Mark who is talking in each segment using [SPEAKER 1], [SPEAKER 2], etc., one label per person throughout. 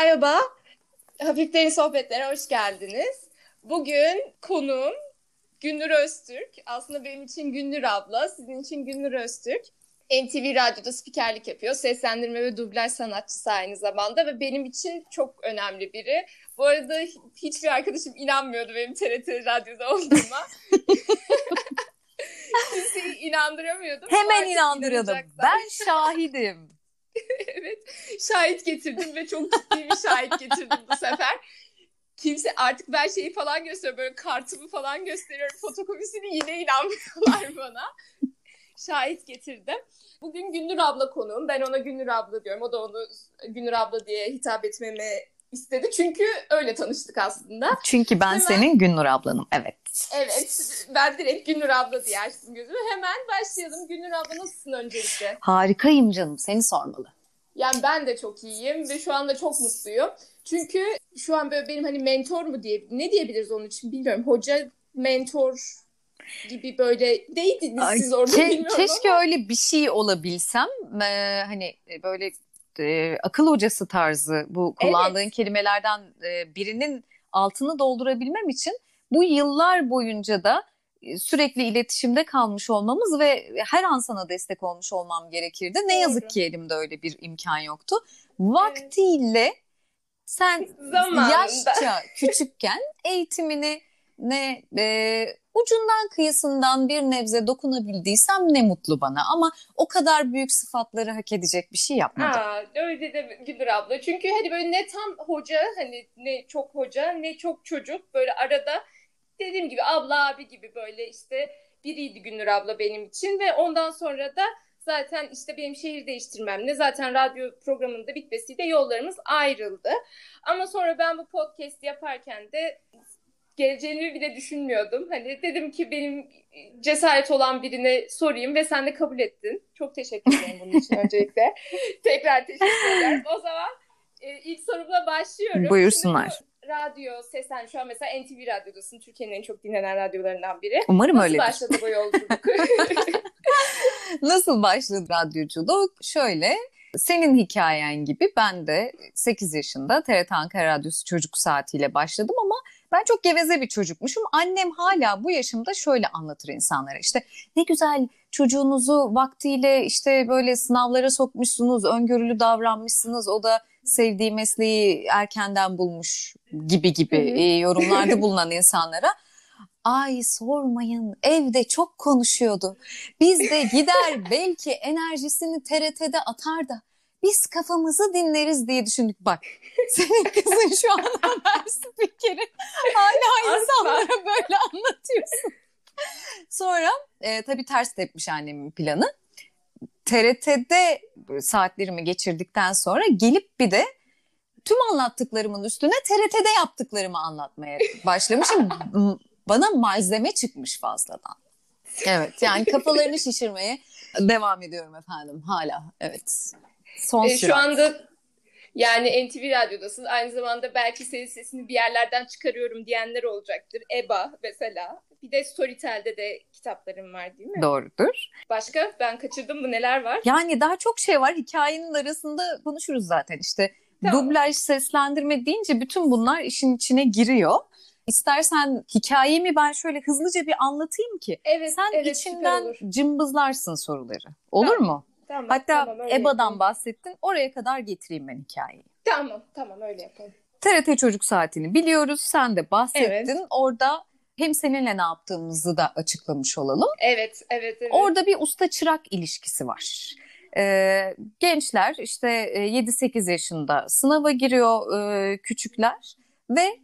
[SPEAKER 1] Merhaba, Hafif Deri Sohbetlere hoş geldiniz. Bugün konuğum Gündür Öztürk. Aslında benim için Gündür abla, sizin için Gündür Öztürk. NTV Radyo'da spikerlik yapıyor. Seslendirme ve dublaj sanatçısı aynı zamanda ve benim için çok önemli biri. Bu arada hiçbir arkadaşım inanmıyordu benim TRT Radyo'da olduğuma. Kimseyi inandıramıyordum.
[SPEAKER 2] Hemen inandırıyordum. Ben şahidim.
[SPEAKER 1] evet. Şahit getirdim ve çok ciddi bir şahit getirdim bu sefer. Kimse artık ben şeyi falan gösteriyorum. Böyle kartımı falan gösteriyorum. Fotokopisini yine inanmıyorlar bana. Şahit getirdim. Bugün Gündür abla konuğum. Ben ona Gündür abla diyorum. O da onu Gündür abla diye hitap etmemi istedi. Çünkü öyle tanıştık aslında.
[SPEAKER 2] Çünkü ben Hemen... senin Gündür ablanım. Evet.
[SPEAKER 1] Evet. Ben direkt Gündür abla diye açtım gözümü. Hemen başlayalım. Gündür abla nasılsın öncelikle?
[SPEAKER 2] Harikayım canım. Seni sormalı.
[SPEAKER 1] Yani ben de çok iyiyim ve şu anda çok mutluyum. Çünkü şu an böyle benim hani mentor mu diye ne diyebiliriz onun için bilmiyorum. Hoca, mentor gibi böyle neydiniz siz orada Ke- bilmiyorum
[SPEAKER 2] Keşke ama. öyle bir şey olabilsem. Ee, hani böyle e, akıl hocası tarzı bu kullandığın evet. kelimelerden e, birinin altını doldurabilmem için bu yıllar boyunca da e, sürekli iletişimde kalmış olmamız ve her an sana destek olmuş olmam gerekirdi. Ne Doğru. yazık ki elimde öyle bir imkan yoktu. Vaktiyle evet. sen Zamanında. yaşça küçükken eğitimini ne e, ucundan kıyısından bir nebze dokunabildiysem ne mutlu bana ama o kadar büyük sıfatları hak edecek bir şey yapmadım.
[SPEAKER 1] Ha, öyle de Güldür abla. Çünkü hani böyle ne tam hoca hani ne çok hoca ne çok çocuk böyle arada dediğim gibi abla abi gibi böyle işte biriydi Gündür abla benim için ve ondan sonra da zaten işte benim şehir değiştirmemle zaten radyo programında bitmesiyle yollarımız ayrıldı. Ama sonra ben bu podcast yaparken de geleceğini bile düşünmüyordum. Hani dedim ki benim cesaret olan birine sorayım ve sen de kabul ettin. Çok teşekkür ederim bunun için öncelikle. Tekrar teşekkür ederim. O zaman e, ilk sorumla başlıyorum.
[SPEAKER 2] Buyursunlar. Şimdi
[SPEAKER 1] radyo, sesen şu an mesela NTV Radyo'dasın. Türkiye'nin en çok dinlenen radyolarından biri.
[SPEAKER 2] Umarım
[SPEAKER 1] Nasıl
[SPEAKER 2] öyledir.
[SPEAKER 1] Nasıl başladı bu yolculuk?
[SPEAKER 2] Nasıl başladı radyoculuk? Şöyle, senin hikayen gibi ben de 8 yaşında TRT Ankara Radyosu çocuk saatiyle başladım ama ben çok geveze bir çocukmuşum. Annem hala bu yaşımda şöyle anlatır insanlara. İşte ne güzel çocuğunuzu vaktiyle işte böyle sınavlara sokmuşsunuz, öngörülü davranmışsınız. O da sevdiği mesleği erkenden bulmuş gibi gibi yorumlarda bulunan insanlara Ay sormayın evde çok konuşuyordu. Biz de gider belki enerjisini TRT'de atar da biz kafamızı dinleriz diye düşündük. Bak senin kızın şu an haber spikeri hala insanlara böyle anlatıyorsun. Sonra e, tabii ters tepmiş annemin planı. TRT'de saatlerimi geçirdikten sonra gelip bir de tüm anlattıklarımın üstüne TRT'de yaptıklarımı anlatmaya başlamışım. Bana malzeme çıkmış fazladan. Evet yani kafalarını şişirmeye devam ediyorum efendim hala. Evet.
[SPEAKER 1] Son e, Şu anda yani NTV Radyo'dasın. Aynı zamanda belki senin sesini bir yerlerden çıkarıyorum diyenler olacaktır. EBA mesela. Bir de Storytel'de de kitaplarım var değil mi?
[SPEAKER 2] Doğrudur.
[SPEAKER 1] Başka? Ben kaçırdım mı? Neler var?
[SPEAKER 2] Yani daha çok şey var. Hikayenin arasında konuşuruz zaten. İşte tamam. dublaj, seslendirme deyince bütün bunlar işin içine giriyor. İstersen hikayemi ben şöyle hızlıca bir anlatayım ki
[SPEAKER 1] evet,
[SPEAKER 2] sen
[SPEAKER 1] evet,
[SPEAKER 2] içinden cımbızlarsın soruları. Olur tamam. mu? Tamam, Hatta tamam, EBA'dan yapalım. bahsettin. Oraya kadar getireyim ben hikayeyi.
[SPEAKER 1] Tamam, tamam öyle yapalım.
[SPEAKER 2] TRT Çocuk Saati'ni biliyoruz. Sen de bahsettin. Evet. Orada hem seninle ne yaptığımızı da açıklamış olalım.
[SPEAKER 1] Evet, evet, evet.
[SPEAKER 2] Orada bir usta çırak ilişkisi var. Ee, gençler işte 7-8 e, yaşında sınava giriyor e, küçükler ve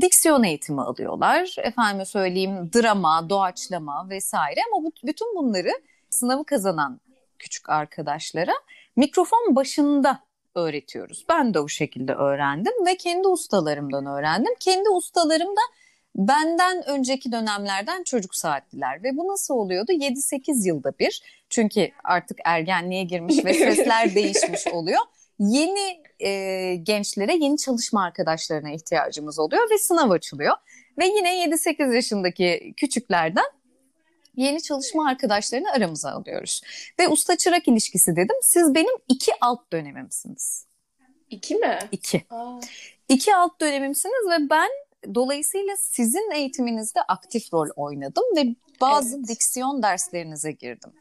[SPEAKER 2] diksiyon eğitimi alıyorlar. Efendime söyleyeyim drama, doğaçlama vesaire ama bu, bütün bunları sınavı kazanan küçük arkadaşlara mikrofon başında öğretiyoruz. Ben de o şekilde öğrendim ve kendi ustalarımdan öğrendim. Kendi ustalarım da benden önceki dönemlerden çocuk saatliler ve bu nasıl oluyordu? 7-8 yılda bir çünkü artık ergenliğe girmiş ve sesler değişmiş oluyor. Yeni e, gençlere, yeni çalışma arkadaşlarına ihtiyacımız oluyor ve sınav açılıyor. Ve yine 7-8 yaşındaki küçüklerden yeni çalışma arkadaşlarını aramıza alıyoruz. Ve usta çırak ilişkisi dedim. Siz benim iki alt dönemimsiniz.
[SPEAKER 1] İki mi?
[SPEAKER 2] İki.
[SPEAKER 1] Aa.
[SPEAKER 2] İki alt dönemimsiniz ve ben dolayısıyla sizin eğitiminizde aktif rol oynadım ve bazı
[SPEAKER 1] Evet.
[SPEAKER 2] diksiyon derslerinize girdim.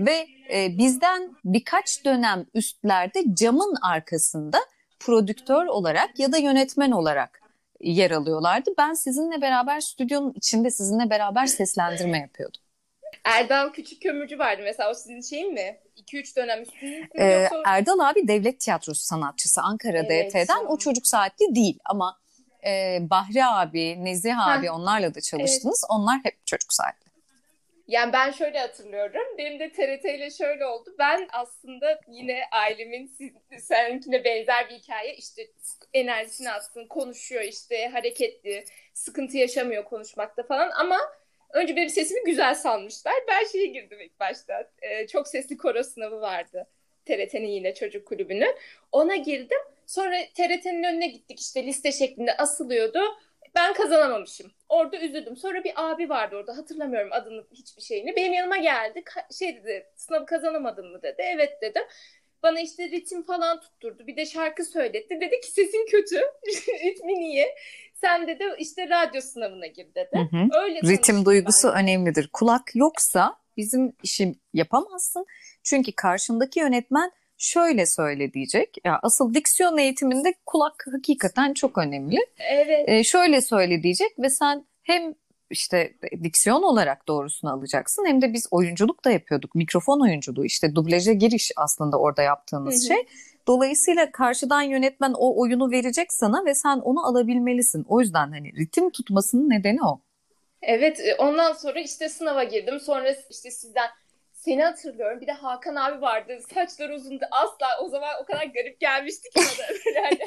[SPEAKER 2] Ve e, bizden birkaç dönem üstlerde camın arkasında prodüktör olarak ya da yönetmen olarak yer alıyorlardı. Ben sizinle beraber stüdyonun içinde sizinle beraber seslendirme yapıyordum.
[SPEAKER 1] Erdal Küçük Kömürcü vardı mesela o sizin şeyin mi? 2-3 dönem üstünüz?
[SPEAKER 2] Ee,
[SPEAKER 1] Yoksa...
[SPEAKER 2] Erdal abi devlet tiyatrosu sanatçısı Ankara
[SPEAKER 1] Evet,
[SPEAKER 2] DT'den.
[SPEAKER 1] ya.
[SPEAKER 2] O çocuk saatli değil ama e, Bahri abi, Nezih abi onlarla da çalıştınız. Onlar hep çocuk saatli.
[SPEAKER 1] Yani ben şöyle hatırlıyorum. Benim de TRT ile şöyle oldu. Ben aslında yine ailemin seninkine benzer bir hikaye. İşte enerjisini atsın, konuşuyor işte hareketli, sıkıntı yaşamıyor konuşmakta falan ama önce benim sesimi güzel sanmışlar. Ben şeye girdim ilk başta. Ee, çok sesli koro sınavı vardı. TRT'nin yine çocuk kulübünün. Ona girdim. Sonra TRT'nin önüne gittik işte liste şeklinde asılıyordu. Ben kazanamamışım. Orada üzüldüm. Sonra bir abi vardı orada hatırlamıyorum adını hiçbir şeyini. Benim yanıma geldi. Şey dedi sınavı kazanamadın mı dedi. Evet dedim. Bana işte ritim falan tutturdu. Bir de şarkı söyletti. Dedi ki sesin kötü. Ritmi niye? Sen dedi işte radyo sınavına gir dedi.
[SPEAKER 2] Hı hı.
[SPEAKER 1] Öyle
[SPEAKER 2] Ritim duygusu
[SPEAKER 1] ben.
[SPEAKER 2] önemlidir. Kulak yoksa bizim işi yapamazsın. Çünkü karşındaki yönetmen şöyle söyle diyecek. Ya asıl diksiyon eğitiminde kulak hakikaten çok önemli.
[SPEAKER 1] Evet.
[SPEAKER 2] e, şöyle söyle diyecek ve sen hem işte diksiyon olarak doğrusunu alacaksın hem de biz oyunculuk da yapıyorduk. Mikrofon oyunculuğu işte dublaja giriş aslında orada yaptığımız
[SPEAKER 1] Hı hı.
[SPEAKER 2] şey. Dolayısıyla karşıdan yönetmen o oyunu verecek sana ve sen onu alabilmelisin. O yüzden hani ritim tutmasının nedeni o.
[SPEAKER 1] Evet, e, ondan sonra işte sınava girdim. Sonra işte sizden seni hatırlıyorum. Bir de Hakan abi vardı. Saçları uzundu. Asla o zaman o kadar garip gelmişti ki bana. Yani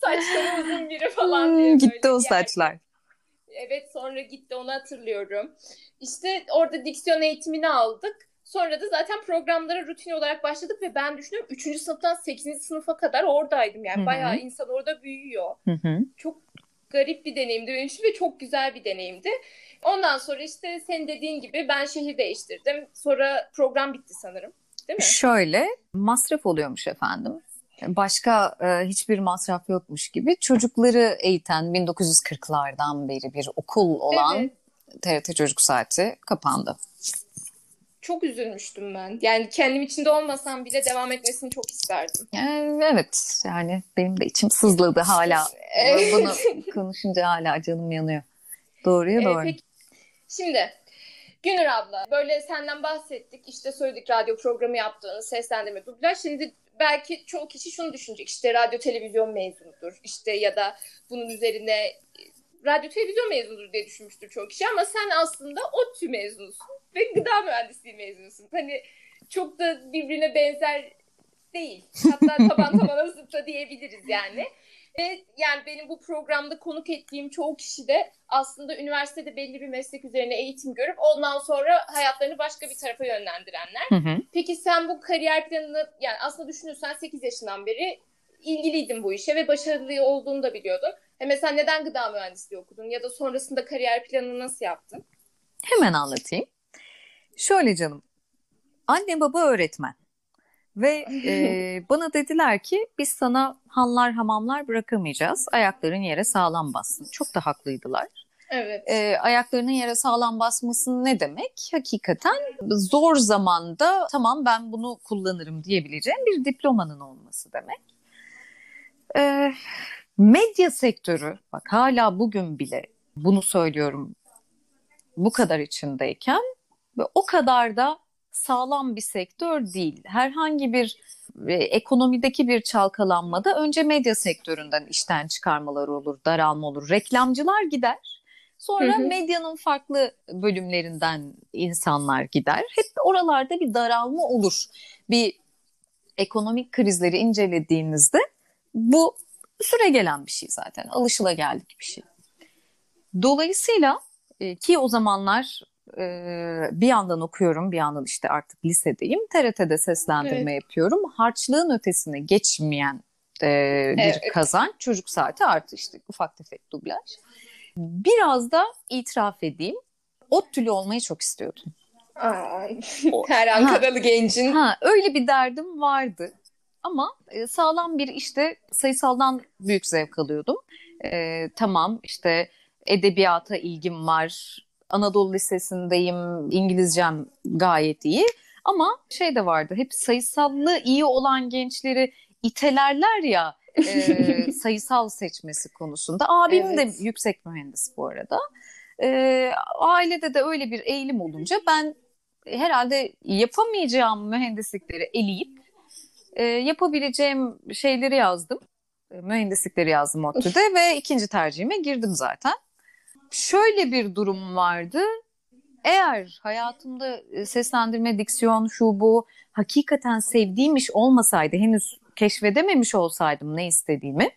[SPEAKER 1] saçları uzun biri falan diye.
[SPEAKER 2] Hmm, gitti
[SPEAKER 1] böyle
[SPEAKER 2] o saçlar.
[SPEAKER 1] Evet sonra gitti onu hatırlıyorum. İşte orada diksiyon eğitimini aldık. Sonra da zaten programlara rutin olarak başladık ve ben düşünüyorum 3. sınıftan 8. sınıfa kadar oradaydım. Yani
[SPEAKER 2] Hı hı.
[SPEAKER 1] bayağı insan orada büyüyor
[SPEAKER 2] Hı hı.
[SPEAKER 1] çok garip bir deneyimdi benim için ve çok güzel bir deneyimdi. Ondan sonra işte senin dediğin gibi ben şehir değiştirdim. Sonra program bitti sanırım. Değil mi?
[SPEAKER 2] Şöyle masraf oluyormuş efendim. Başka e, hiçbir masraf yokmuş gibi çocukları eğiten 1940'lardan beri bir okul olan
[SPEAKER 1] Evet.
[SPEAKER 2] TRT Çocuk Saati kapandı.
[SPEAKER 1] Çok üzülmüştüm ben. Yani kendim içinde olmasam bile devam etmesini çok isterdim.
[SPEAKER 2] Ee, Evet yani benim de içim sızladı hala.
[SPEAKER 1] Evet.
[SPEAKER 2] Bunu konuşunca hala canım yanıyor. Doğruya
[SPEAKER 1] Ee,
[SPEAKER 2] doğru.
[SPEAKER 1] peki, şimdi Günür abla böyle senden bahsettik. İşte söyledik radyo programı yaptığını, seslendirme, dublaj. Şimdi belki çoğu kişi şunu düşünecek. İşte radyo televizyon mezunudur. İşte ya da bunun üzerine e, radyo televizyon mezunudur diye düşünmüştür çoğu kişi ama sen aslında ODTÜ mezunusun ve gıda mühendisliği mezunusun. Hani çok da birbirine benzer değil. Hatta taban tabana zıt da diyebiliriz yani. Ve yani benim bu programda konuk ettiğim çoğu kişi de aslında üniversitede belli bir meslek üzerine eğitim görüp ondan sonra hayatlarını başka bir tarafa yönlendirenler.
[SPEAKER 2] Hı hı.
[SPEAKER 1] Peki sen bu kariyer planını yani aslında düşünürsen 8 yaşından beri ilgiliydin bu işe ve başarılı olduğunu da biliyordun. E mesela neden gıda mühendisliği okudun ya da sonrasında kariyer planını nasıl yaptın?
[SPEAKER 2] Hemen anlatayım. Şöyle canım. Anne baba öğretmen. Ve e, bana dediler ki biz sana hanlar hamamlar bırakamayacağız. Ayakların yere sağlam bassın. Çok da haklıydılar.
[SPEAKER 1] Evet.
[SPEAKER 2] E, ayaklarının yere sağlam basması ne demek? Hakikaten zor zamanda tamam ben bunu kullanırım diyebileceğim bir diplomanın olması demek. E, medya sektörü bak hala bugün bile bunu söylüyorum bu kadar içindeyken ve o kadar da sağlam bir sektör değil. Herhangi bir e, ekonomideki bir çalkalanmada önce medya sektöründen işten çıkarmalar olur, daralma olur. Reklamcılar gider. Sonra
[SPEAKER 1] Hı hı.
[SPEAKER 2] medyanın farklı bölümlerinden insanlar gider. Hep oralarda bir daralma olur. Bir ekonomik krizleri incelediğinizde bu süre gelen bir şey zaten. Alışılageldik bir şey. Dolayısıyla e, ki o zamanlar e, bir yandan okuyorum, bir yandan işte artık lisedeyim. TRT'de seslendirme yapıyorum. Harçlığın ötesine geçmeyen e, bir
[SPEAKER 1] Evet.
[SPEAKER 2] kazanç. Çocuk saati artı işte ufak tefek dublaj. Biraz da itiraf edeyim. ODTÜ'lü olmayı çok istiyordum. O-
[SPEAKER 1] her
[SPEAKER 2] Ha.
[SPEAKER 1] Ankaralı gencin
[SPEAKER 2] Ha, öyle bir derdim vardı. Ama e, sağlam bir işte sayısaldan büyük zevk alıyordum. E, tamam işte edebiyata ilgim var. Anadolu Lisesi'ndeyim. İngilizcem gayet iyi. Ama şey de vardı. Hep sayısallı iyi olan gençleri itelerler ya e, sayısal seçmesi konusunda. Abim evet. de yüksek mühendis bu arada. E, ailede de öyle bir eğilim olunca ben herhalde yapamayacağım mühendislikleri eleyip e, yapabileceğim şeyleri yazdım. E, mühendislikleri yazdım ODTÜ'de ve ikinci tercihime girdim zaten. Şöyle bir durum vardı. Eğer hayatımda e, seslendirme, diksiyon, şu bu hakikaten sevdiğim iş olmasaydı, henüz keşfedememiş olsaydım ne istediğimi,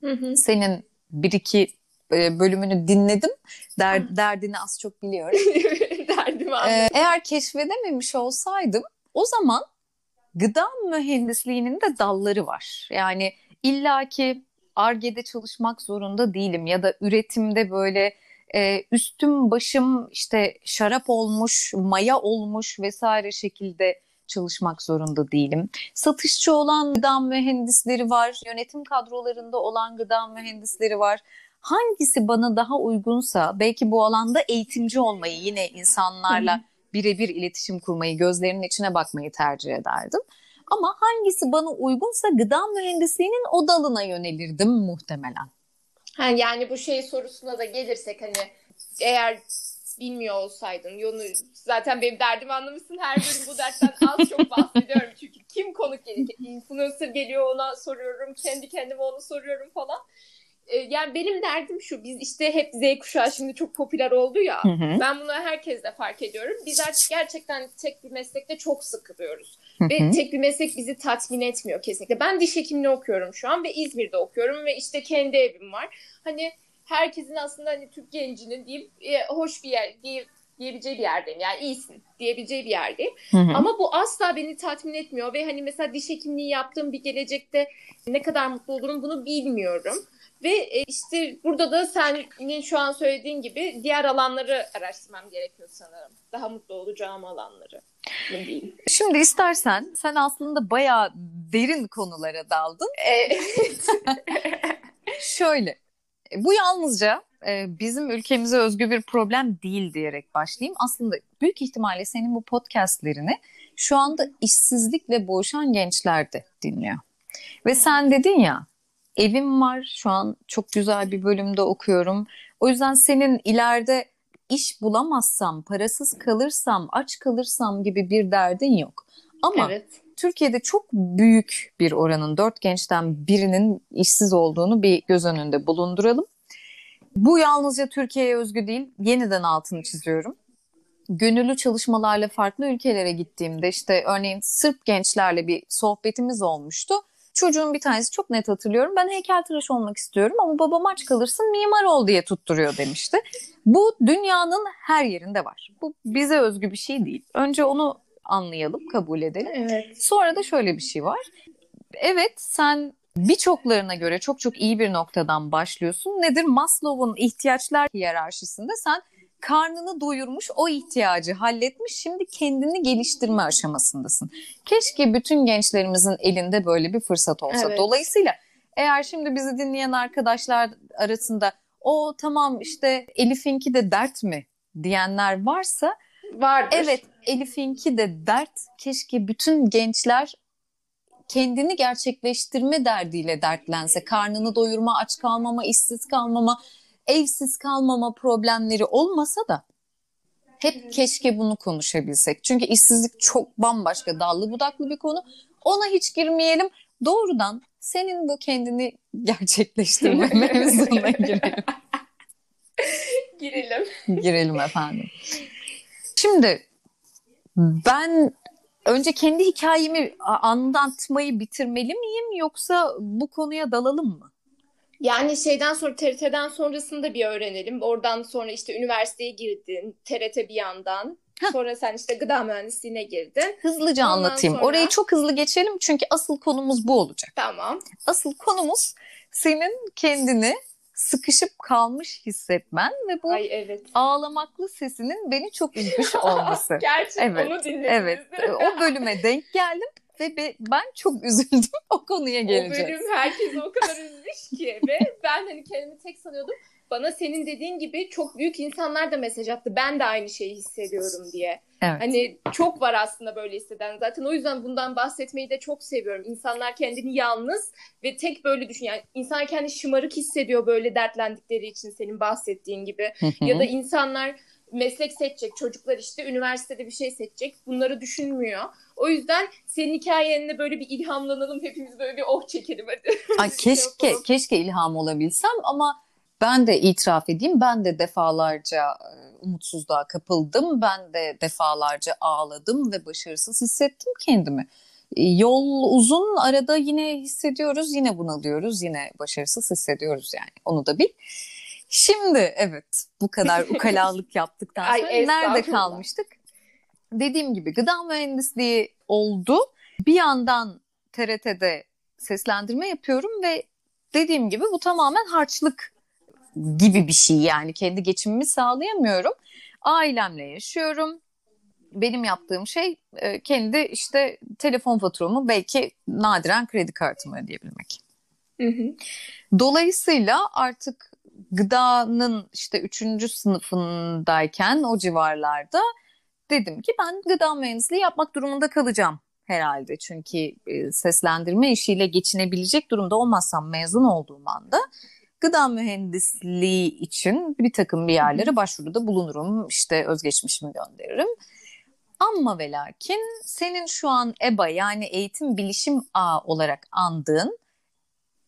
[SPEAKER 2] hı hı. senin bir iki e, bölümünü dinledim. Der, derdini az çok biliyorum. Derdimi ee, eğer keşfedememiş olsaydım o zaman gıda mühendisliğinin de dalları var. Yani illaki ARGE'de çalışmak zorunda değilim ya da üretimde böyle e, üstüm başım işte şarap olmuş, maya olmuş vesaire şekilde çalışmak zorunda değilim. Satışçı olan gıda mühendisleri var, yönetim kadrolarında olan gıda mühendisleri var. Hangisi bana daha uygunsa belki bu alanda eğitimci olmayı yine insanlarla birebir iletişim kurmayı, gözlerinin içine bakmayı tercih ederdim. Ama hangisi bana uygunsa gıda mühendisliğinin o dalına yönelirdim muhtemelen.
[SPEAKER 1] Ha, yani bu şey sorusuna da gelirsek hani eğer bilmiyor olsaydın yolu zaten benim derdimi anlamışsın her bölüm bu dertten az çok bahsediyorum çünkü kim konuk geliyor influencer geliyor ona soruyorum kendi kendime onu soruyorum falan yani benim derdim şu biz işte hep Z kuşağı şimdi çok popüler oldu ya hı hı. ben bunu herkesle fark ediyorum biz artık gerçekten tek bir meslekte çok sıkılıyoruz hı hı. ve tek bir meslek bizi tatmin etmiyor kesinlikle ben diş hekimliği okuyorum şu an ve İzmir'de okuyorum ve işte kendi evim var hani herkesin aslında hani Türk gencinin diyeyim e, hoş bir yer diye, diyebileceği bir yerdeyim. Yani iyisin diyebileceği bir yerdeyim. Hı hı. Ama bu asla beni tatmin etmiyor ve hani mesela diş hekimliği yaptığım bir gelecekte ne kadar mutlu olurum bunu bilmiyorum. Ve e, işte burada da senin şu an söylediğin gibi diğer alanları araştırmam gerekiyor sanırım. Daha mutlu olacağım alanları.
[SPEAKER 2] Şimdi istersen sen aslında bayağı derin konulara daldın. Evet. Şöyle e, bu yalnızca e, bizim ülkemize özgü bir problem değil diyerek başlayayım. Aslında büyük ihtimalle senin bu podcastlerini şu anda işsizlikle boğuşan gençler de dinliyor. Ve sen dedin ya evim var şu an çok güzel bir bölümde okuyorum. O yüzden senin ileride iş bulamazsam, parasız kalırsam, aç kalırsam gibi bir derdin yok. Ama evet. Türkiye'de çok büyük bir oranın dört gençten birinin işsiz olduğunu bir göz önünde bulunduralım. Bu yalnızca Türkiye'ye özgü değil. Yeniden altını çiziyorum. Gönüllü çalışmalarla farklı ülkelere gittiğimde işte örneğin Sırp gençlerle bir sohbetimiz olmuştu. Çocuğun bir tanesi çok net hatırlıyorum. Ben heykeltıraş olmak istiyorum ama babam aç kalırsın mimar ol diye tutturuyor demişti. Bu dünyanın her yerinde var. Bu bize özgü bir şey değil. Önce onu anlayalım, kabul edelim. Evet. Sonra da şöyle bir şey var. Evet sen birçoklarına göre çok çok iyi bir noktadan başlıyorsun. Nedir? Maslow'un ihtiyaçlar hiyerarşisinde sen karnını doyurmuş, o ihtiyacı halletmiş, şimdi kendini geliştirme aşamasındasın. Keşke bütün gençlerimizin elinde böyle bir fırsat olsa. Evet. Dolayısıyla eğer şimdi bizi dinleyen arkadaşlar arasında o tamam işte Elif'inki de dert mi diyenler varsa
[SPEAKER 1] vardır.
[SPEAKER 2] Evet Elif'inki de dert. Keşke bütün gençler kendini gerçekleştirme derdiyle dertlense. Karnını doyurma, aç kalmama, işsiz kalmama, evsiz kalmama problemleri olmasa da hep keşke bunu konuşabilsek. Çünkü işsizlik çok bambaşka dallı budaklı bir konu. Ona hiç girmeyelim. Doğrudan senin bu kendini gerçekleştirme mevzuna girelim.
[SPEAKER 1] girelim.
[SPEAKER 2] Girelim efendim. Şimdi ben önce kendi hikayemi anlatmayı bitirmeli miyim yoksa bu konuya dalalım mı?
[SPEAKER 1] Yani şeyden sonra TRT'den sonrasında bir öğrenelim. Oradan sonra işte üniversiteye girdin. TRT bir yandan. Heh. Sonra sen işte gıda mühendisliğine girdin.
[SPEAKER 2] Hızlıca Ondan anlatayım. Sonra... Orayı çok hızlı geçelim çünkü asıl konumuz bu olacak.
[SPEAKER 1] Tamam.
[SPEAKER 2] Asıl konumuz senin kendini sıkışıp kalmış hissetmen ve bu
[SPEAKER 1] Ay, evet.
[SPEAKER 2] ağlamaklı sesinin beni çok üzmüş olması.
[SPEAKER 1] Gerçekten evet, onu dinledim.
[SPEAKER 2] Evet. o bölüme denk geldim. Ve be, ben çok üzüldüm o konuya geleceğiz.
[SPEAKER 1] O bölüm herkes o kadar üzmüş ki ve ben hani kendimi tek sanıyordum. Bana senin dediğin gibi çok büyük insanlar da mesaj attı. Ben de aynı şeyi hissediyorum diye.
[SPEAKER 2] Evet.
[SPEAKER 1] Hani çok var aslında böyle hisseden. Zaten o yüzden bundan bahsetmeyi de çok seviyorum. İnsanlar kendini yalnız ve tek böyle düşün. Yani insan kendini şımarık hissediyor böyle dertlendikleri için senin bahsettiğin gibi. ya da insanlar meslek seçecek. Çocuklar işte üniversitede bir şey seçecek. Bunları düşünmüyor. O yüzden senin hikayenle böyle bir ilhamlanalım. Hepimiz böyle bir oh çekelim hadi.
[SPEAKER 2] Ay keşke keşke ilham olabilsem ama ben de itiraf edeyim ben de defalarca umutsuzluğa kapıldım. Ben de defalarca ağladım ve başarısız hissettim kendimi. Yol uzun arada yine hissediyoruz yine bunalıyoruz yine başarısız hissediyoruz yani onu da bil. Şimdi evet bu kadar ukalalık yaptıktan sonra Ay, nerede kalmıştık? Dediğim gibi gıda mühendisliği oldu. Bir yandan TRT'de seslendirme yapıyorum ve dediğim gibi bu tamamen harçlık gibi bir şey yani kendi geçimimi sağlayamıyorum. Ailemle yaşıyorum. Benim yaptığım şey e, kendi işte telefon faturamı belki nadiren kredi kartımı ödeyebilmek. Hı hı. Dolayısıyla artık gıdanın işte üçüncü sınıfındayken o civarlarda dedim ki ben gıda mühendisliği yapmak durumunda kalacağım herhalde. Çünkü e, seslendirme işiyle geçinebilecek durumda olmazsam mezun olduğum anda gıda mühendisliği için bir takım bir yerlere başvuruda bulunurum. İşte özgeçmişimi gönderirim. Ama ve lakin senin şu an EBA yani eğitim bilişim ağı olarak andığın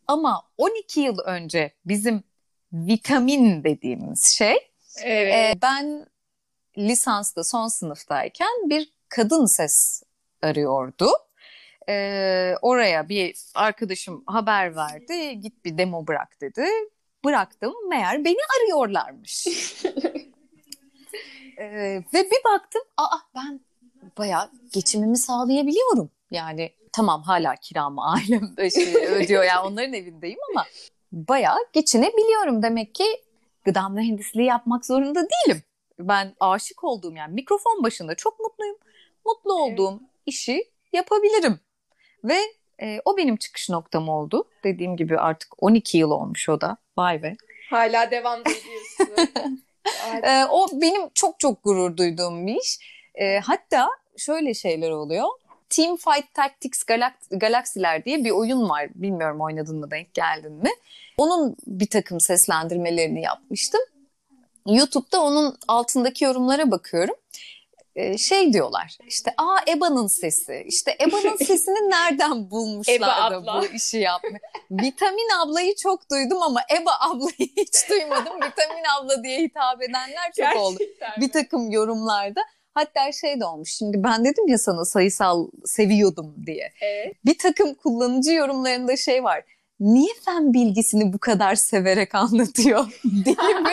[SPEAKER 2] ama 12 yıl önce bizim vitamin dediğimiz şey. Evet. E, ben lisansta son sınıftayken bir kadın ses arıyordu. E, oraya bir arkadaşım haber verdi. Git bir demo bırak dedi. Bıraktım. Meğer beni arıyorlarmış. e, ve bir baktım. Aa ben bayağı geçimimi sağlayabiliyorum. Yani tamam hala kiramı ailem şey ödüyor yani onların evindeyim ama bayağı geçinebiliyorum. Demek ki gıda mühendisliği yapmak zorunda değilim. Ben aşık olduğum yani mikrofon başında çok mutluyum. Mutlu olduğum evet. işi yapabilirim. Ve e, o benim çıkış noktam oldu. Dediğim gibi artık 12 yıl olmuş o da. Vay be.
[SPEAKER 1] Hala devam ediyorsun.
[SPEAKER 2] e, o benim çok çok gurur duyduğum bir iş. E, hatta şöyle şeyler oluyor. Team Fight Tactics Galax- Galaxy'ler diye bir oyun var. Bilmiyorum oynadın mı denk geldin mi? Onun bir takım seslendirmelerini yapmıştım. YouTube'da onun altındaki yorumlara bakıyorum. Ee, şey diyorlar işte aa Eba'nın sesi işte Eba'nın sesini nereden bulmuşlar da bu işi yapmıyor. Vitamin ablayı çok duydum ama Eba ablayı hiç duymadım. Vitamin abla diye hitap edenler çok Gerçekten oldu. Mi? Bir takım yorumlarda. Hatta şey de olmuş. Şimdi ben dedim ya sana sayısal seviyordum diye. Evet. Bir takım kullanıcı yorumlarında şey var. Niye fen bilgisini bu kadar severek anlatıyor diye mi?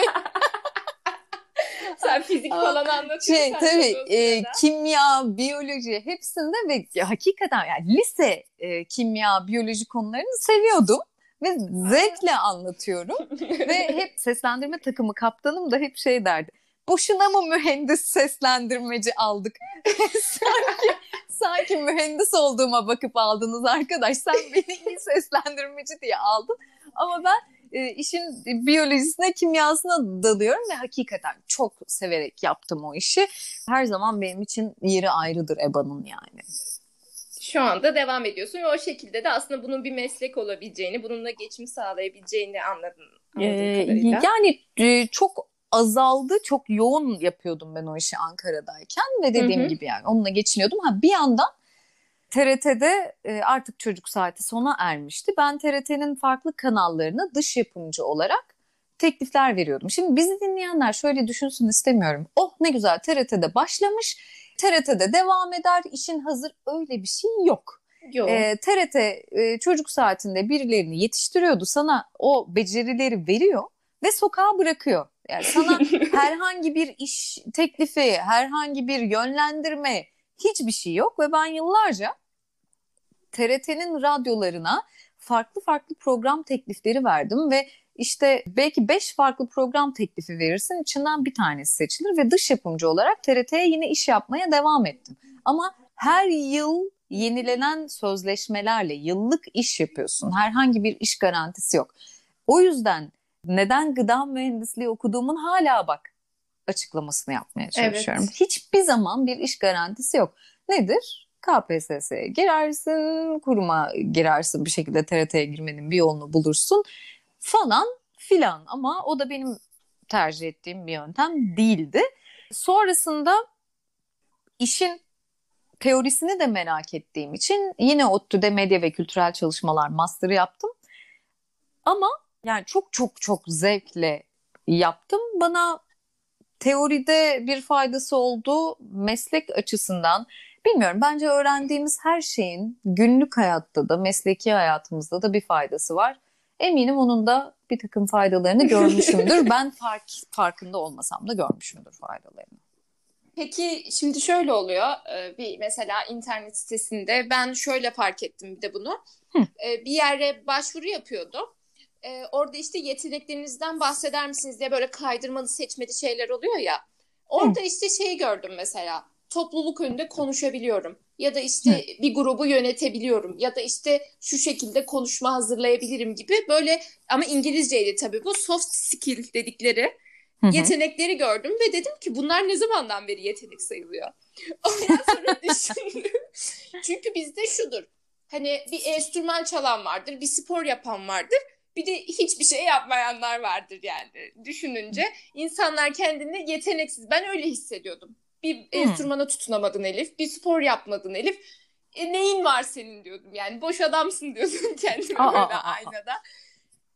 [SPEAKER 1] Sen fizik falan anlatıyorsun.
[SPEAKER 2] Şey, tabii e, kimya, biyoloji hepsinde ve hakikaten yani lise e, kimya, biyoloji konularını seviyordum ve zevkle anlatıyorum ve hep seslendirme takımı kaptanım da hep şey derdi boşuna mı mühendis seslendirmeci aldık? sanki, sanki mühendis olduğuma bakıp aldınız arkadaş. Sen beni iyi seslendirmeci diye aldın. Ama ben e, işin biyolojisine, kimyasına dalıyorum ve hakikaten çok severek yaptım o işi. Her zaman benim için yeri ayrıdır EBA'nın yani.
[SPEAKER 1] Şu anda devam ediyorsun ve o şekilde de aslında bunun bir meslek olabileceğini, bununla geçim sağlayabileceğini anladın.
[SPEAKER 2] Ee, yani e, çok azaldı. Çok yoğun yapıyordum ben o işi Ankara'dayken ve dediğim hı hı. gibi yani onunla geçiniyordum. Ha bir yandan TRT'de e, artık çocuk saati sona ermişti. Ben TRT'nin farklı kanallarına dış yapımcı olarak teklifler veriyordum. Şimdi bizi dinleyenler şöyle düşünsün istemiyorum. Oh ne güzel TRT'de başlamış, TRT'de devam eder, işin hazır öyle bir şey yok. Yok. E, TRT e, çocuk saatinde birilerini yetiştiriyordu sana o becerileri veriyor ve sokağa bırakıyor. Yani sana herhangi bir iş teklifi, herhangi bir yönlendirme hiçbir şey yok ve ben yıllarca TRT'nin radyolarına farklı farklı program teklifleri verdim ve işte belki beş farklı program teklifi verirsin içinden bir tanesi seçilir ve dış yapımcı olarak TRT'ye yine iş yapmaya devam ettim. Ama her yıl yenilenen sözleşmelerle yıllık iş yapıyorsun. Herhangi bir iş garantisi yok. O yüzden neden gıda mühendisliği okuduğumun hala bak açıklamasını yapmaya çalışıyorum. Evet. Hiçbir zaman bir iş garantisi yok. Nedir? KPSS'ye girersin, kuruma girersin bir şekilde TRT'ye girmenin bir yolunu bulursun falan filan ama o da benim tercih ettiğim bir yöntem değildi. Sonrasında işin teorisini de merak ettiğim için yine ODTÜ'de medya ve kültürel çalışmalar master yaptım. Ama yani çok çok çok zevkle yaptım. Bana teoride bir faydası oldu. Meslek açısından bilmiyorum bence öğrendiğimiz her şeyin günlük hayatta da mesleki hayatımızda da bir faydası var. Eminim onun da bir takım faydalarını görmüşümdür. ben fark, farkında olmasam da görmüşümdür faydalarını.
[SPEAKER 1] Peki şimdi şöyle oluyor. E, bir mesela internet sitesinde ben şöyle fark ettim bir de bunu. Hı. E, bir yere başvuru yapıyordum. E, orada işte yeteneklerinizden bahseder misiniz diye böyle kaydırmalı seçmeli şeyler oluyor ya. Orada Hı. işte şeyi gördüm mesela. Topluluk önünde konuşabiliyorum. Ya da işte Hı. bir grubu yönetebiliyorum. Ya da işte şu şekilde konuşma hazırlayabilirim gibi böyle ama İngilizceydi tabii bu soft skill dedikleri yetenekleri gördüm ve dedim ki bunlar ne zamandan beri yetenek sayılıyor? Ondan sonra düşündüm. Çünkü bizde şudur. Hani bir enstrüman çalan vardır, bir spor yapan vardır. Bir de hiçbir şey yapmayanlar vardır yani düşününce. insanlar kendini yeteneksiz. Ben öyle hissediyordum. Bir hmm. enstrümana tutunamadın Elif, bir spor yapmadın Elif. E, neyin var senin diyordum yani. Boş adamsın diyordum kendime aa, böyle aa, aynada. Aa.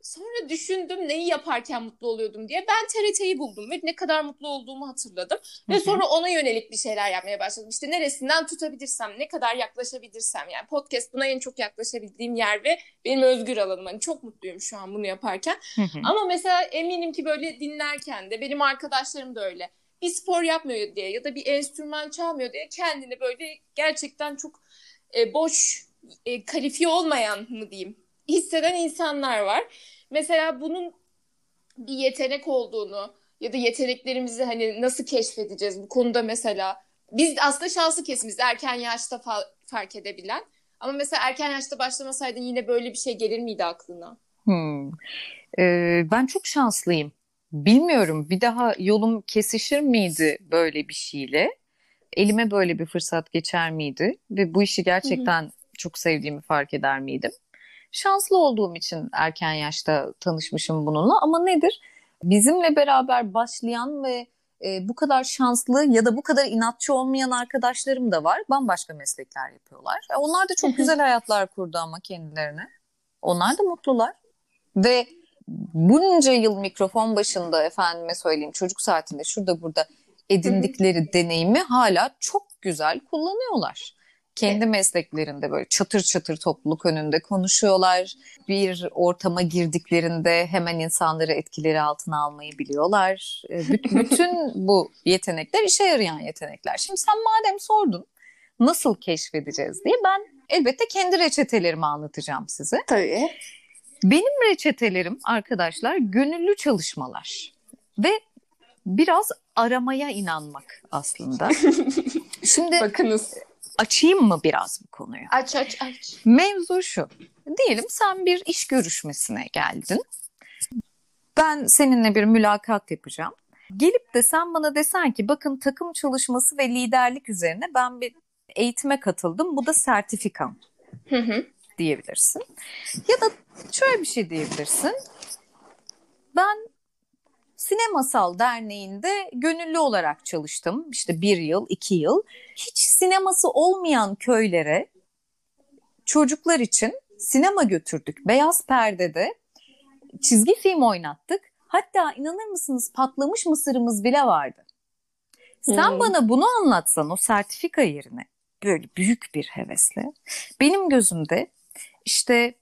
[SPEAKER 1] Sonra düşündüm neyi yaparken mutlu oluyordum diye. Ben TRT'yi buldum ve ne kadar mutlu olduğumu hatırladım. Hı-hı. Ve sonra ona yönelik bir şeyler yapmaya başladım. İşte neresinden tutabilirsem, ne kadar yaklaşabilirsem. Yani podcast buna en çok yaklaşabildiğim yer ve benim özgür alanım. Hani çok mutluyum şu an bunu yaparken. Hı-hı. Ama mesela eminim ki böyle dinlerken de benim arkadaşlarım da öyle. Bir spor yapmıyor diye ya da bir enstrüman çalmıyor diye kendini böyle gerçekten çok e, boş, e, kalifiye olmayan mı diyeyim hisseden insanlar var. Mesela bunun bir yetenek olduğunu ya da yeteneklerimizi hani nasıl keşfedeceğiz bu konuda mesela biz aslında şanslı kesimiz erken yaşta fa- fark edebilen ama mesela erken yaşta başlamasaydın yine böyle bir şey gelir miydi aklına?
[SPEAKER 2] Hmm. Ee, ben çok şanslıyım. Bilmiyorum bir daha yolum kesişir miydi böyle bir şeyle? Elime böyle bir fırsat geçer miydi? Ve bu işi gerçekten Hı-hı. çok sevdiğimi fark eder miydim? Şanslı olduğum için erken yaşta tanışmışım bununla ama nedir? Bizimle beraber başlayan ve e, bu kadar şanslı ya da bu kadar inatçı olmayan arkadaşlarım da var. Bambaşka meslekler yapıyorlar. E, onlar da çok güzel hayatlar kurdu ama kendilerine. Onlar da mutlular. Ve bunca yıl mikrofon başında efendime söyleyeyim çocuk saatinde şurada burada edindikleri deneyimi hala çok güzel kullanıyorlar kendi mesleklerinde böyle çatır çatır topluluk önünde konuşuyorlar. Bir ortama girdiklerinde hemen insanları etkileri altına almayı biliyorlar. E, bütün bu yetenekler işe yarayan yetenekler. Şimdi sen madem sordun nasıl keşfedeceğiz diye ben elbette kendi reçetelerimi anlatacağım size.
[SPEAKER 1] Tabii.
[SPEAKER 2] Benim reçetelerim arkadaşlar gönüllü çalışmalar ve biraz aramaya inanmak aslında.
[SPEAKER 1] Şimdi bakınız
[SPEAKER 2] açayım mı biraz bu konuyu?
[SPEAKER 1] Aç aç aç.
[SPEAKER 2] Mevzu şu. Diyelim sen bir iş görüşmesine geldin. Ben seninle bir mülakat yapacağım. Gelip de sen bana desen ki bakın takım çalışması ve liderlik üzerine ben bir eğitime katıldım. Bu da sertifikam. Hı hı. diyebilirsin. Ya da şöyle bir şey diyebilirsin. Ben Sinemasal Derneği'nde gönüllü olarak çalıştım. İşte bir yıl, iki yıl. Hiç sineması olmayan köylere çocuklar için sinema götürdük. Beyaz perdede çizgi film oynattık. Hatta inanır mısınız patlamış mısırımız bile vardı. Sen hmm. bana bunu anlatsan o sertifika yerine böyle büyük bir hevesle benim gözümde işte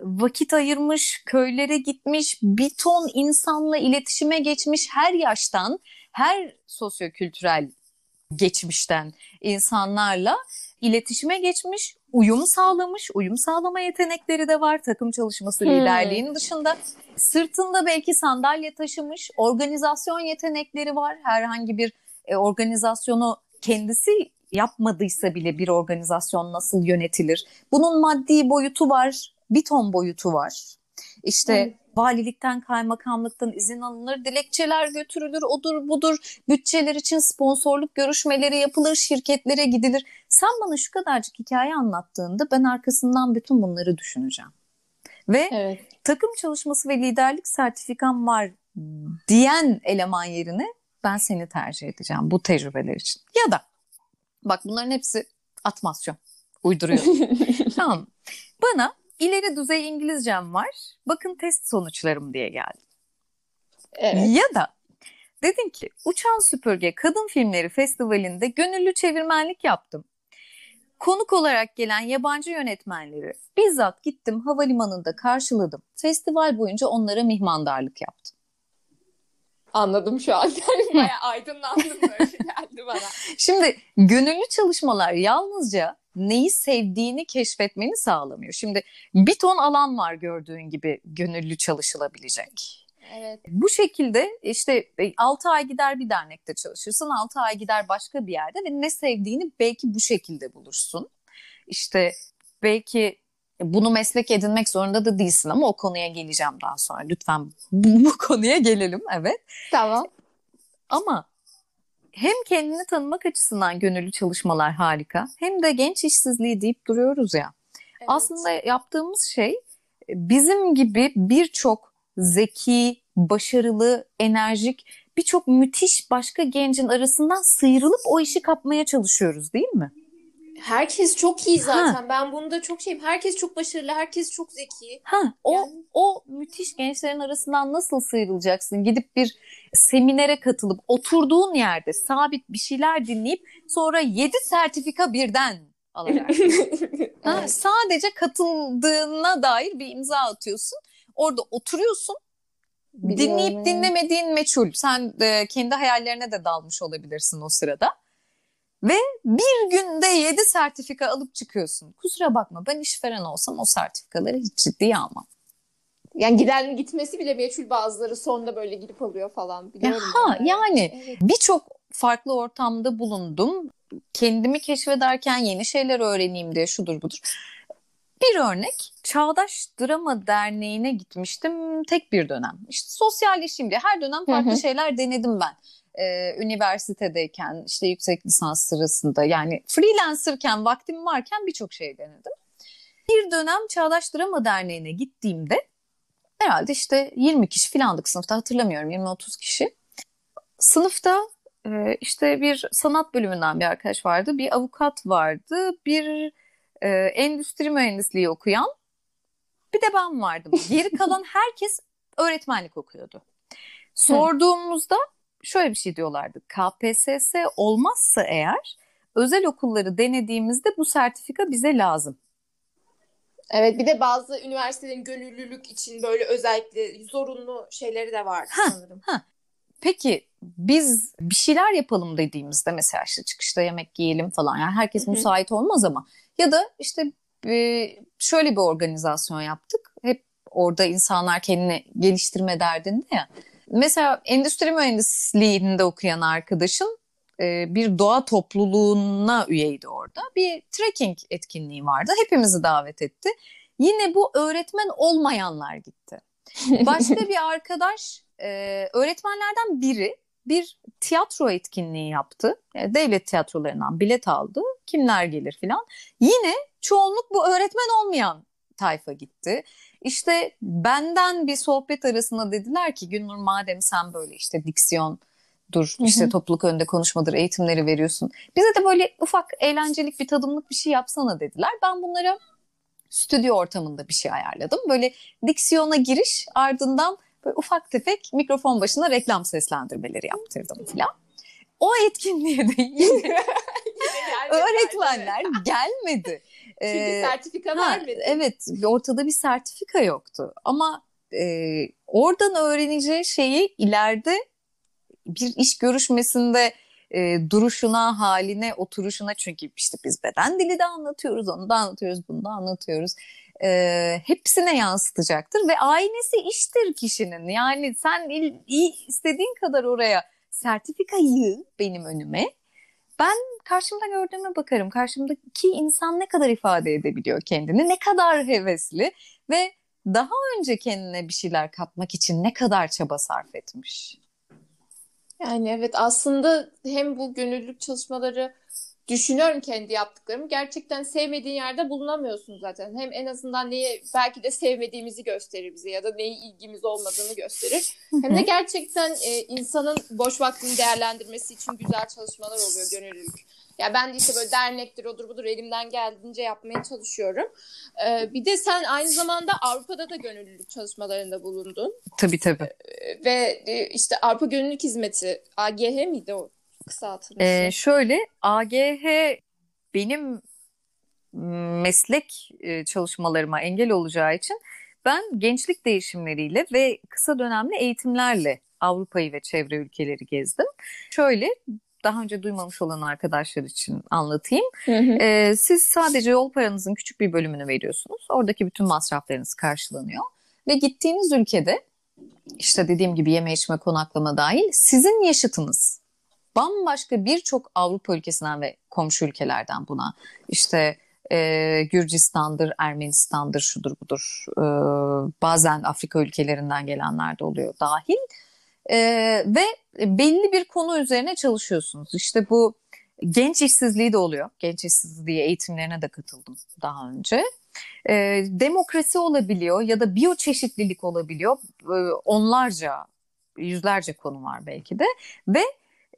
[SPEAKER 2] vakit ayırmış, köylere gitmiş, bir ton insanla iletişime geçmiş her yaştan, her sosyokültürel geçmişten insanlarla iletişime geçmiş, uyum sağlamış, uyum sağlama yetenekleri de var takım çalışması hmm. liderliğinin dışında. Sırtında belki sandalye taşımış, organizasyon yetenekleri var. Herhangi bir e, organizasyonu kendisi yapmadıysa bile bir organizasyon nasıl yönetilir? Bunun maddi boyutu var, bir ton boyutu var. İşte evet. valilikten, kaymakamlıktan izin alınır, dilekçeler götürülür, odur budur, bütçeler için sponsorluk görüşmeleri yapılır, şirketlere gidilir. Sen bana şu kadarcık hikaye anlattığında ben arkasından bütün bunları düşüneceğim. Ve evet. takım çalışması ve liderlik sertifikam var diyen eleman yerine ben seni tercih edeceğim bu tecrübeler için. Ya da bak bunların hepsi atmasyon. Uyduruyorum. tamam. Bana ileri düzey İngilizcem var. Bakın test sonuçlarım diye geldi. Evet. Ya da dedim ki Uçan Süpürge Kadın Filmleri Festivali'nde gönüllü çevirmenlik yaptım. Konuk olarak gelen yabancı yönetmenleri bizzat gittim havalimanında karşıladım. Festival boyunca onlara mihmandarlık yaptım.
[SPEAKER 1] Anladım şu an. Bayağı aydınlandım böyle geldi bana.
[SPEAKER 2] Şimdi gönüllü çalışmalar yalnızca neyi sevdiğini keşfetmeni sağlamıyor. Şimdi bir ton alan var gördüğün gibi gönüllü çalışılabilecek. Evet. Bu şekilde işte 6 ay gider bir dernekte çalışırsın, 6 ay gider başka bir yerde ve ne sevdiğini belki bu şekilde bulursun. İşte belki bunu meslek edinmek zorunda da değilsin ama o konuya geleceğim daha sonra. Lütfen bu, bu konuya gelelim. Evet.
[SPEAKER 1] Tamam.
[SPEAKER 2] Ama hem kendini tanımak açısından gönüllü çalışmalar harika hem de genç işsizliği deyip duruyoruz ya. Evet. Aslında yaptığımız şey bizim gibi birçok zeki, başarılı, enerjik birçok müthiş başka gencin arasından sıyrılıp o işi kapmaya çalışıyoruz değil mi?
[SPEAKER 1] Herkes çok iyi zaten. Ha. Ben bunda çok şeyim. Herkes çok başarılı, herkes çok zeki.
[SPEAKER 2] Ha, o yani... o müthiş gençlerin arasından nasıl sıyrılacaksın? Gidip bir seminere katılıp oturduğun yerde sabit bir şeyler dinleyip sonra yedi sertifika birden alacaksın. ha, evet. Sadece katıldığına dair bir imza atıyorsun. Orada oturuyorsun. Biliyorum. Dinleyip dinlemediğin meçhul. Sen de kendi hayallerine de dalmış olabilirsin o sırada. Ve bir günde yedi sertifika alıp çıkıyorsun. Kusura bakma ben işveren olsam o sertifikaları hiç ciddiye almam.
[SPEAKER 1] Yani giden gitmesi bile meçhul bazıları sonunda böyle gidip alıyor falan.
[SPEAKER 2] Biliyorum ha, yani, yani evet. birçok farklı ortamda bulundum. Kendimi keşfederken yeni şeyler öğreneyim diye şudur budur. Bir örnek Çağdaş Drama Derneği'ne gitmiştim tek bir dönem. İşte sosyalleşeyim diye her dönem farklı hı hı. şeyler denedim ben e, üniversitedeyken işte yüksek lisans sırasında yani freelancerken vaktim varken birçok şey denedim. Bir dönem Çağdaş Drama Derneği'ne gittiğimde herhalde işte 20 kişi filandık sınıfta hatırlamıyorum 20-30 kişi. Sınıfta e, işte bir sanat bölümünden bir arkadaş vardı, bir avukat vardı, bir e, endüstri mühendisliği okuyan bir de ben vardım. Geri kalan herkes öğretmenlik okuyordu. Sorduğumuzda şöyle bir şey diyorlardı. KPSS olmazsa eğer özel okulları denediğimizde bu sertifika bize lazım.
[SPEAKER 1] Evet bir de bazı üniversitelerin gönüllülük için böyle özellikle zorunlu şeyleri de var sanırım. Ha.
[SPEAKER 2] Peki biz bir şeyler yapalım dediğimizde mesela işte çıkışta yemek yiyelim falan yani herkes Hı-hı. müsait olmaz ama ya da işte şöyle bir organizasyon yaptık. Hep orada insanlar kendini geliştirme derdinde ya. Mesela endüstri mühendisliğinde okuyan arkadaşım e, bir doğa topluluğuna üyeydi orada. Bir trekking etkinliği vardı. Hepimizi davet etti. Yine bu öğretmen olmayanlar gitti. Başka bir arkadaş e, öğretmenlerden biri bir tiyatro etkinliği yaptı. E, devlet tiyatrolarından bilet aldı. Kimler gelir filan. Yine çoğunluk bu öğretmen olmayan tayfa gitti. İşte benden bir sohbet arasında dediler ki Gülnur madem sen böyle işte diksiyon dur işte topluluk önünde konuşmadır eğitimleri veriyorsun. Bize de böyle ufak eğlencelik bir tadımlık bir şey yapsana dediler. Ben bunlara stüdyo ortamında bir şey ayarladım. Böyle diksiyona giriş ardından böyle ufak tefek mikrofon başına reklam seslendirmeleri yaptırdım falan. O etkinliğe de yine öğretmenler gelmedi.
[SPEAKER 1] Çünkü ee, sertifika ha, vermedi.
[SPEAKER 2] Evet ortada bir sertifika yoktu ama e, oradan öğreneceği şeyi ileride bir iş görüşmesinde e, duruşuna, haline, oturuşuna çünkü işte biz beden dili de anlatıyoruz, onu da anlatıyoruz, bunu da anlatıyoruz. E, hepsine yansıtacaktır ve aynesi iştir kişinin. Yani sen il, iyi istediğin kadar oraya sertifikayı benim önüme ben karşımda gördüğüme bakarım. Karşımdaki insan ne kadar ifade edebiliyor kendini, ne kadar hevesli ve daha önce kendine bir şeyler katmak için ne kadar çaba sarf etmiş.
[SPEAKER 1] Yani evet aslında hem bu gönüllülük çalışmaları düşünüyorum kendi yaptıklarımı. Gerçekten sevmediğin yerde bulunamıyorsun zaten. Hem en azından neyi belki de sevmediğimizi gösterir bize ya da neyi ilgimiz olmadığını gösterir. Hem de gerçekten e, insanın boş vaktini değerlendirmesi için güzel çalışmalar oluyor gönüllülük. Ya ben de işte böyle dernektir, odur budur elimden geldiğince yapmaya çalışıyorum. Ee, bir de sen aynı zamanda Avrupa'da da gönüllülük çalışmalarında bulundun.
[SPEAKER 2] Tabii tabii.
[SPEAKER 1] Ee, ve e, işte Avrupa Gönüllülük Hizmeti, AGH miydi o kısaltılması?
[SPEAKER 2] Ee, şöyle AGH benim meslek e, çalışmalarıma engel olacağı için ben gençlik değişimleriyle ve kısa dönemli eğitimlerle Avrupa'yı ve çevre ülkeleri gezdim. Şöyle daha önce duymamış olan arkadaşlar için anlatayım.
[SPEAKER 1] Hı hı.
[SPEAKER 2] Ee, siz sadece yol paranızın küçük bir bölümünü veriyorsunuz. Oradaki bütün masraflarınız karşılanıyor. Ve gittiğiniz ülkede işte dediğim gibi yeme içme konaklama dahil sizin yaşıtınız bambaşka birçok Avrupa ülkesinden ve komşu ülkelerden buna işte e, Gürcistan'dır, Ermenistan'dır, şudur budur. E, bazen Afrika ülkelerinden gelenler de oluyor dahil. E, ve belli bir konu üzerine çalışıyorsunuz. İşte bu genç işsizliği de oluyor. Genç işsizliği eğitimlerine de katıldım daha önce. E, demokrasi olabiliyor ya da biyoçeşitlilik olabiliyor. E, onlarca, yüzlerce konu var belki de. Ve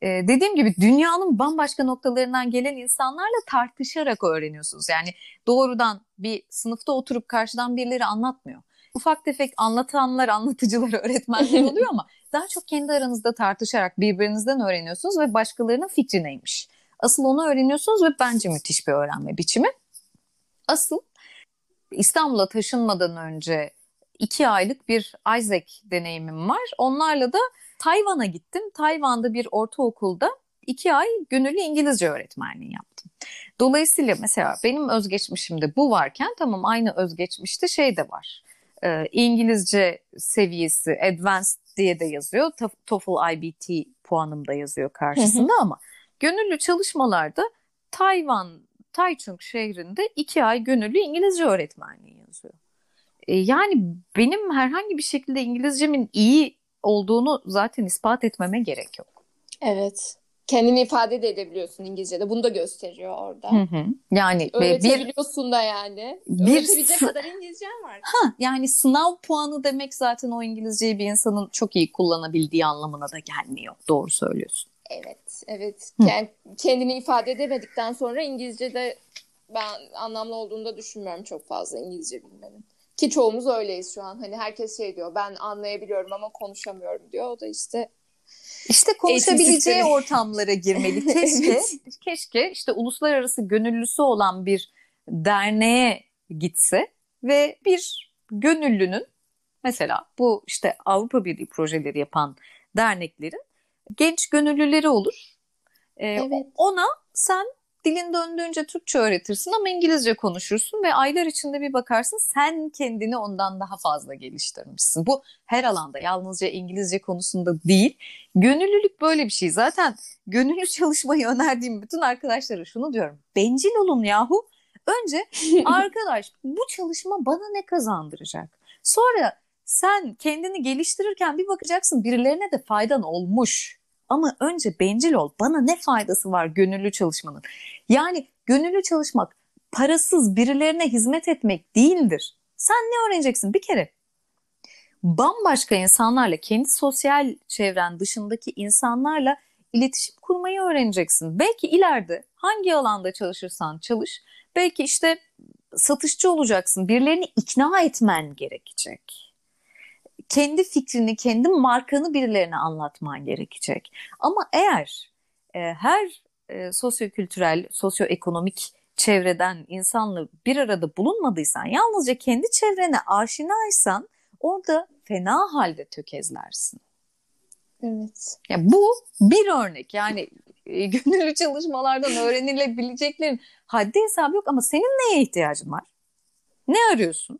[SPEAKER 2] e, dediğim gibi dünyanın bambaşka noktalarından gelen insanlarla tartışarak öğreniyorsunuz. Yani doğrudan bir sınıfta oturup karşıdan birileri anlatmıyor. Ufak tefek anlatanlar, anlatıcılar, öğretmenler oluyor ama daha çok kendi aranızda tartışarak birbirinizden öğreniyorsunuz ve başkalarının fikri neymiş. Asıl onu öğreniyorsunuz ve bence müthiş bir öğrenme biçimi. Asıl İstanbul'a taşınmadan önce iki aylık bir Isaac deneyimim var. Onlarla da Tayvan'a gittim. Tayvan'da bir ortaokulda iki ay gönüllü İngilizce öğretmenliği yaptım. Dolayısıyla mesela benim özgeçmişimde bu varken tamam aynı özgeçmişte şey de var. Ee, İngilizce seviyesi advanced diye de yazıyor. TOEFL IBT puanım da yazıyor karşısında ama gönüllü çalışmalarda Tayvan Taichung şehrinde iki ay gönüllü İngilizce öğretmenliği yazıyor. Ee, yani benim herhangi bir şekilde İngilizcemin iyi olduğunu zaten ispat etmeme gerek yok.
[SPEAKER 1] Evet. Kendini ifade de edebiliyorsun İngilizce'de. Bunu da gösteriyor orada.
[SPEAKER 2] Hı hı. Yani
[SPEAKER 1] öğretebiliyorsun bir, da yani. Bir, Öğretebilecek kadar İngilizcen var.
[SPEAKER 2] Ha, yani sınav puanı demek zaten o İngilizceyi bir insanın çok iyi kullanabildiği anlamına da gelmiyor. Doğru söylüyorsun.
[SPEAKER 1] Evet, evet. Yani kendini ifade edemedikten sonra İngilizce'de ben anlamlı olduğunu da düşünmüyorum çok fazla İngilizce bilmenin. Ki çoğumuz öyleyiz şu an. Hani herkes şey diyor ben anlayabiliyorum ama konuşamıyorum diyor. O da işte
[SPEAKER 2] işte konuşabileceği ortamlara girmeli. Keşke, evet. keşke işte uluslararası gönüllüsü olan bir derneğe gitse ve bir gönüllünün mesela bu işte Avrupa Birliği projeleri yapan derneklerin genç gönüllüleri olur. Ee, evet. Ona sen dilin döndüğünce Türkçe öğretirsin ama İngilizce konuşursun ve aylar içinde bir bakarsın sen kendini ondan daha fazla geliştirmişsin. Bu her alanda yalnızca İngilizce konusunda değil. Gönüllülük böyle bir şey. Zaten gönüllü çalışmayı önerdiğim bütün arkadaşlara şunu diyorum. Bencil olun yahu. Önce arkadaş bu çalışma bana ne kazandıracak? Sonra sen kendini geliştirirken bir bakacaksın birilerine de faydan olmuş. Ama önce bencil ol. Bana ne faydası var gönüllü çalışmanın? Yani gönüllü çalışmak parasız birilerine hizmet etmek değildir. Sen ne öğreneceksin bir kere? Bambaşka insanlarla, kendi sosyal çevren dışındaki insanlarla iletişim kurmayı öğreneceksin. Belki ileride hangi alanda çalışırsan çalış, belki işte satışçı olacaksın. Birilerini ikna etmen gerekecek kendi fikrini, kendi markanı birilerine anlatman gerekecek. Ama eğer e, her e, sosyokültürel, sosyoekonomik çevreden insanla bir arada bulunmadıysan, yalnızca kendi çevrene aşinaysan orada fena halde tökezlersin.
[SPEAKER 1] Evet.
[SPEAKER 2] Ya bu bir örnek yani e, gönüllü çalışmalardan öğrenilebileceklerin haddi hesabı yok ama senin neye ihtiyacın var? Ne arıyorsun?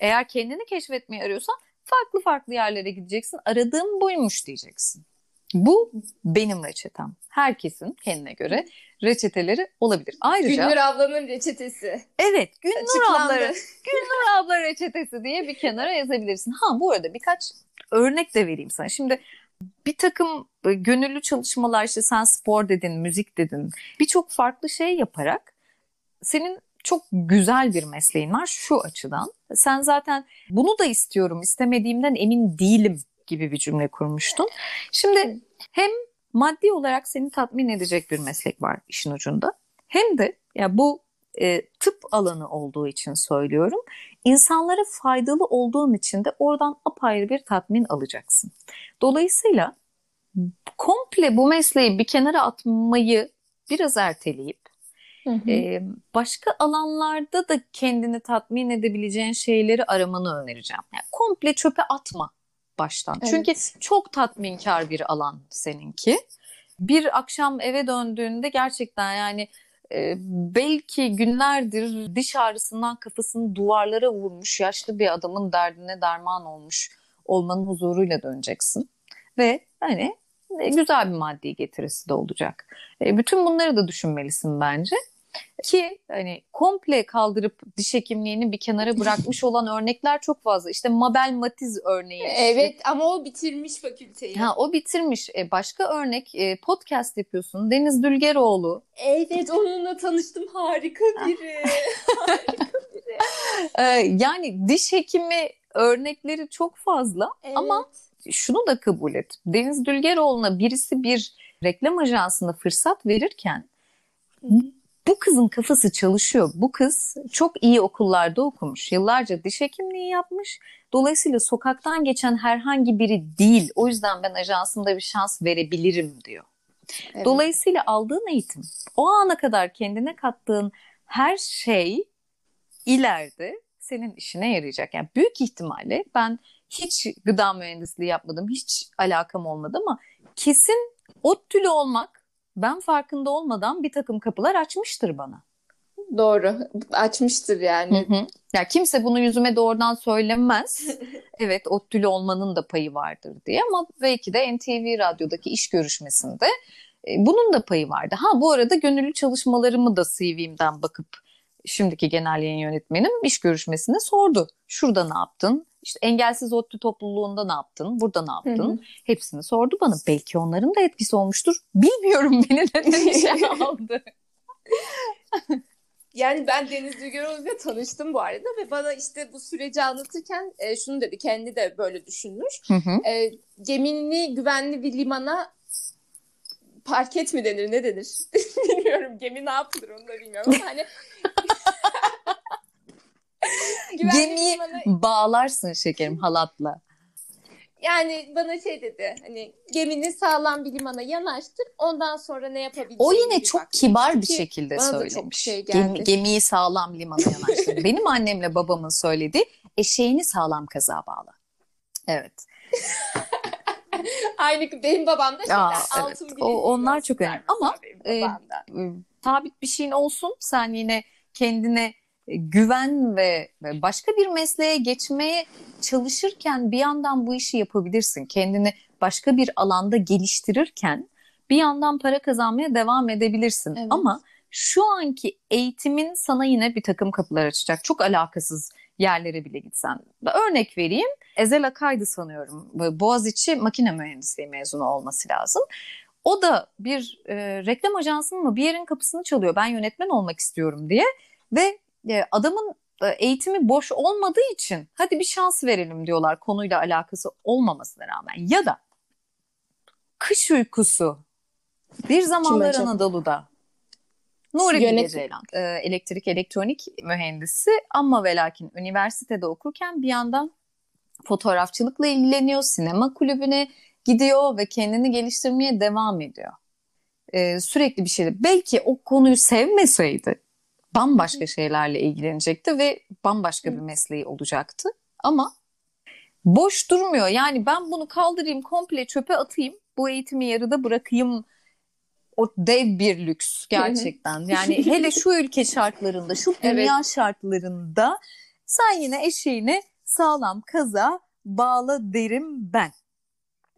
[SPEAKER 2] Eğer kendini keşfetmeyi arıyorsan farklı farklı yerlere gideceksin. Aradığım buymuş diyeceksin. Bu benim reçetem. Herkesin kendine göre reçeteleri olabilir. Ayrıca
[SPEAKER 1] Günnur ablanın reçetesi.
[SPEAKER 2] Evet, Günnur
[SPEAKER 1] Açıklandı.
[SPEAKER 2] abla, Günnur abla reçetesi diye bir kenara yazabilirsin. Ha bu arada birkaç örnek de vereyim sana. Şimdi bir takım e, gönüllü çalışmalar işte sen spor dedin, müzik dedin. Birçok farklı şey yaparak senin çok güzel bir mesleğin var şu açıdan. Sen zaten bunu da istiyorum, istemediğimden emin değilim gibi bir cümle kurmuştun. Şimdi hem maddi olarak seni tatmin edecek bir meslek var işin ucunda. Hem de ya bu e, tıp alanı olduğu için söylüyorum. İnsanlara faydalı olduğun için de oradan apayrı bir tatmin alacaksın. Dolayısıyla komple bu mesleği bir kenara atmayı biraz erteleyip
[SPEAKER 1] Hı hı.
[SPEAKER 2] e, başka alanlarda da kendini tatmin edebileceğin şeyleri aramanı önereceğim. Yani komple çöpe atma baştan.
[SPEAKER 1] Evet.
[SPEAKER 2] Çünkü çok tatminkar bir alan seninki. Bir akşam eve döndüğünde gerçekten yani e, belki günlerdir diş ağrısından kafasını duvarlara vurmuş yaşlı bir adamın derdine derman olmuş olmanın huzuruyla döneceksin. Ve hani güzel bir maddi getirisi de olacak. E, bütün bunları da düşünmelisin bence. Ki hani komple kaldırıp diş hekimliğini bir kenara bırakmış olan örnekler çok fazla. İşte Mabel Matiz örneği. işte.
[SPEAKER 1] Evet ama o bitirmiş fakülteyi.
[SPEAKER 2] Ha, o bitirmiş. E, başka örnek e, podcast yapıyorsun. Deniz Dülgeroğlu.
[SPEAKER 1] Evet onunla tanıştım harika biri.
[SPEAKER 2] E, yani diş hekimi örnekleri çok fazla ama şunu da kabul et. Deniz Dülgeroğlu'na birisi bir reklam ajansında fırsat verirken bu kızın kafası çalışıyor. Bu kız çok iyi okullarda okumuş. Yıllarca diş hekimliği yapmış. Dolayısıyla sokaktan geçen herhangi biri değil. O yüzden ben ajansımda bir şans verebilirim diyor.
[SPEAKER 1] Evet.
[SPEAKER 2] Dolayısıyla aldığın eğitim, o ana kadar kendine kattığın her şey ileride senin işine yarayacak. Yani büyük ihtimalle ben hiç gıda mühendisliği yapmadım, hiç alakam olmadı ama kesin ODTÜ'lü olmak ben farkında olmadan bir takım kapılar açmıştır bana.
[SPEAKER 1] Doğru. Açmıştır yani.
[SPEAKER 2] Hı hı. Ya kimse bunu yüzüme doğrudan söylemez. evet ODTÜ'lü olmanın da payı vardır diye ama belki de NTV Radyo'daki iş görüşmesinde e, bunun da payı vardı. Ha bu arada gönüllü çalışmalarımı da CV'mden bakıp şimdiki genel yayın yönetmenim iş görüşmesinde sordu. Şurada ne yaptın? İşte engelsiz ODTÜ topluluğunda ne yaptın? Burada ne yaptın?
[SPEAKER 1] Hı hı.
[SPEAKER 2] Hepsini sordu bana. Belki onların da etkisi olmuştur. Bilmiyorum beni neden işe aldı.
[SPEAKER 1] Yani ben Deniz Dülgeroğlu'yla tanıştım bu arada ve bana işte bu süreci anlatırken e, şunu dedi. Kendi de böyle düşünmüş.
[SPEAKER 2] Hı hı.
[SPEAKER 1] E, gemini güvenli bir limana parket mi denir ne denir? bilmiyorum. Gemi ne yapılır onu da bilmiyorum ama hani
[SPEAKER 2] Gemiyi
[SPEAKER 1] limana-
[SPEAKER 2] bağlarsın şekerim halatla.
[SPEAKER 1] yani bana şey dedi hani gemini sağlam bir limana yanaştır ondan sonra ne yapabileceğini
[SPEAKER 2] O yine çok
[SPEAKER 1] bak.
[SPEAKER 2] kibar bir şekilde
[SPEAKER 1] bana da
[SPEAKER 2] söylemiş.
[SPEAKER 1] çok şey
[SPEAKER 2] Gemi-
[SPEAKER 1] geldi.
[SPEAKER 2] gemiyi sağlam limana yanaştır. Benim annemle babamın söylediği eşeğini sağlam kaza bağla. Evet.
[SPEAKER 1] Aynı benim babam da şeyler
[SPEAKER 2] Aa,
[SPEAKER 1] altın
[SPEAKER 2] evet. O- onlar çok önemli. Ama, e. Ee, sabit bir şeyin olsun. Sen yine kendine e, güven ve ve başka bir mesleğe geçmeye çalışırken bir yandan bu işi yapabilirsin. Kendini başka bir alanda geliştirirken bir yandan para kazanmaya devam edebilirsin.
[SPEAKER 1] Evet.
[SPEAKER 2] Ama şu anki eğitimin sana yine bir takım kapılar açacak. Çok alakasız yerlere bile gitsen. Örnek vereyim. Ezel Akay'dı sanıyorum. Boğaziçi makine mühendisliği mezunu olması lazım. O da bir e, reklam ajansının mı bir yerin kapısını çalıyor. Ben yönetmen olmak istiyorum diye ve e, adamın e, eğitimi boş olmadığı için hadi bir şans verelim diyorlar konuyla alakası olmamasına rağmen. Ya da kış uykusu bir zamanlar? Anadolu'da Nuri
[SPEAKER 1] Yönet-
[SPEAKER 2] Bilge Ceylan e, elektrik elektronik mühendisi ama ve lakin üniversitede okurken bir yandan fotoğrafçılıkla ilgileniyor, sinema kulübüne gidiyor ve kendini geliştirmeye devam ediyor. Ee, sürekli bir şeyle. Belki o konuyu sevmeseydi bambaşka şeylerle ilgilenecekti ve bambaşka bir mesleği olacaktı. Ama boş durmuyor. Yani ben bunu kaldırayım, komple çöpe atayım, bu eğitimi yarıda bırakayım. O dev bir lüks gerçekten. Yani hele şu ülke şartlarında, şu dünya şartlarında sen yine eşeğini sağlam kaza bağla derim ben.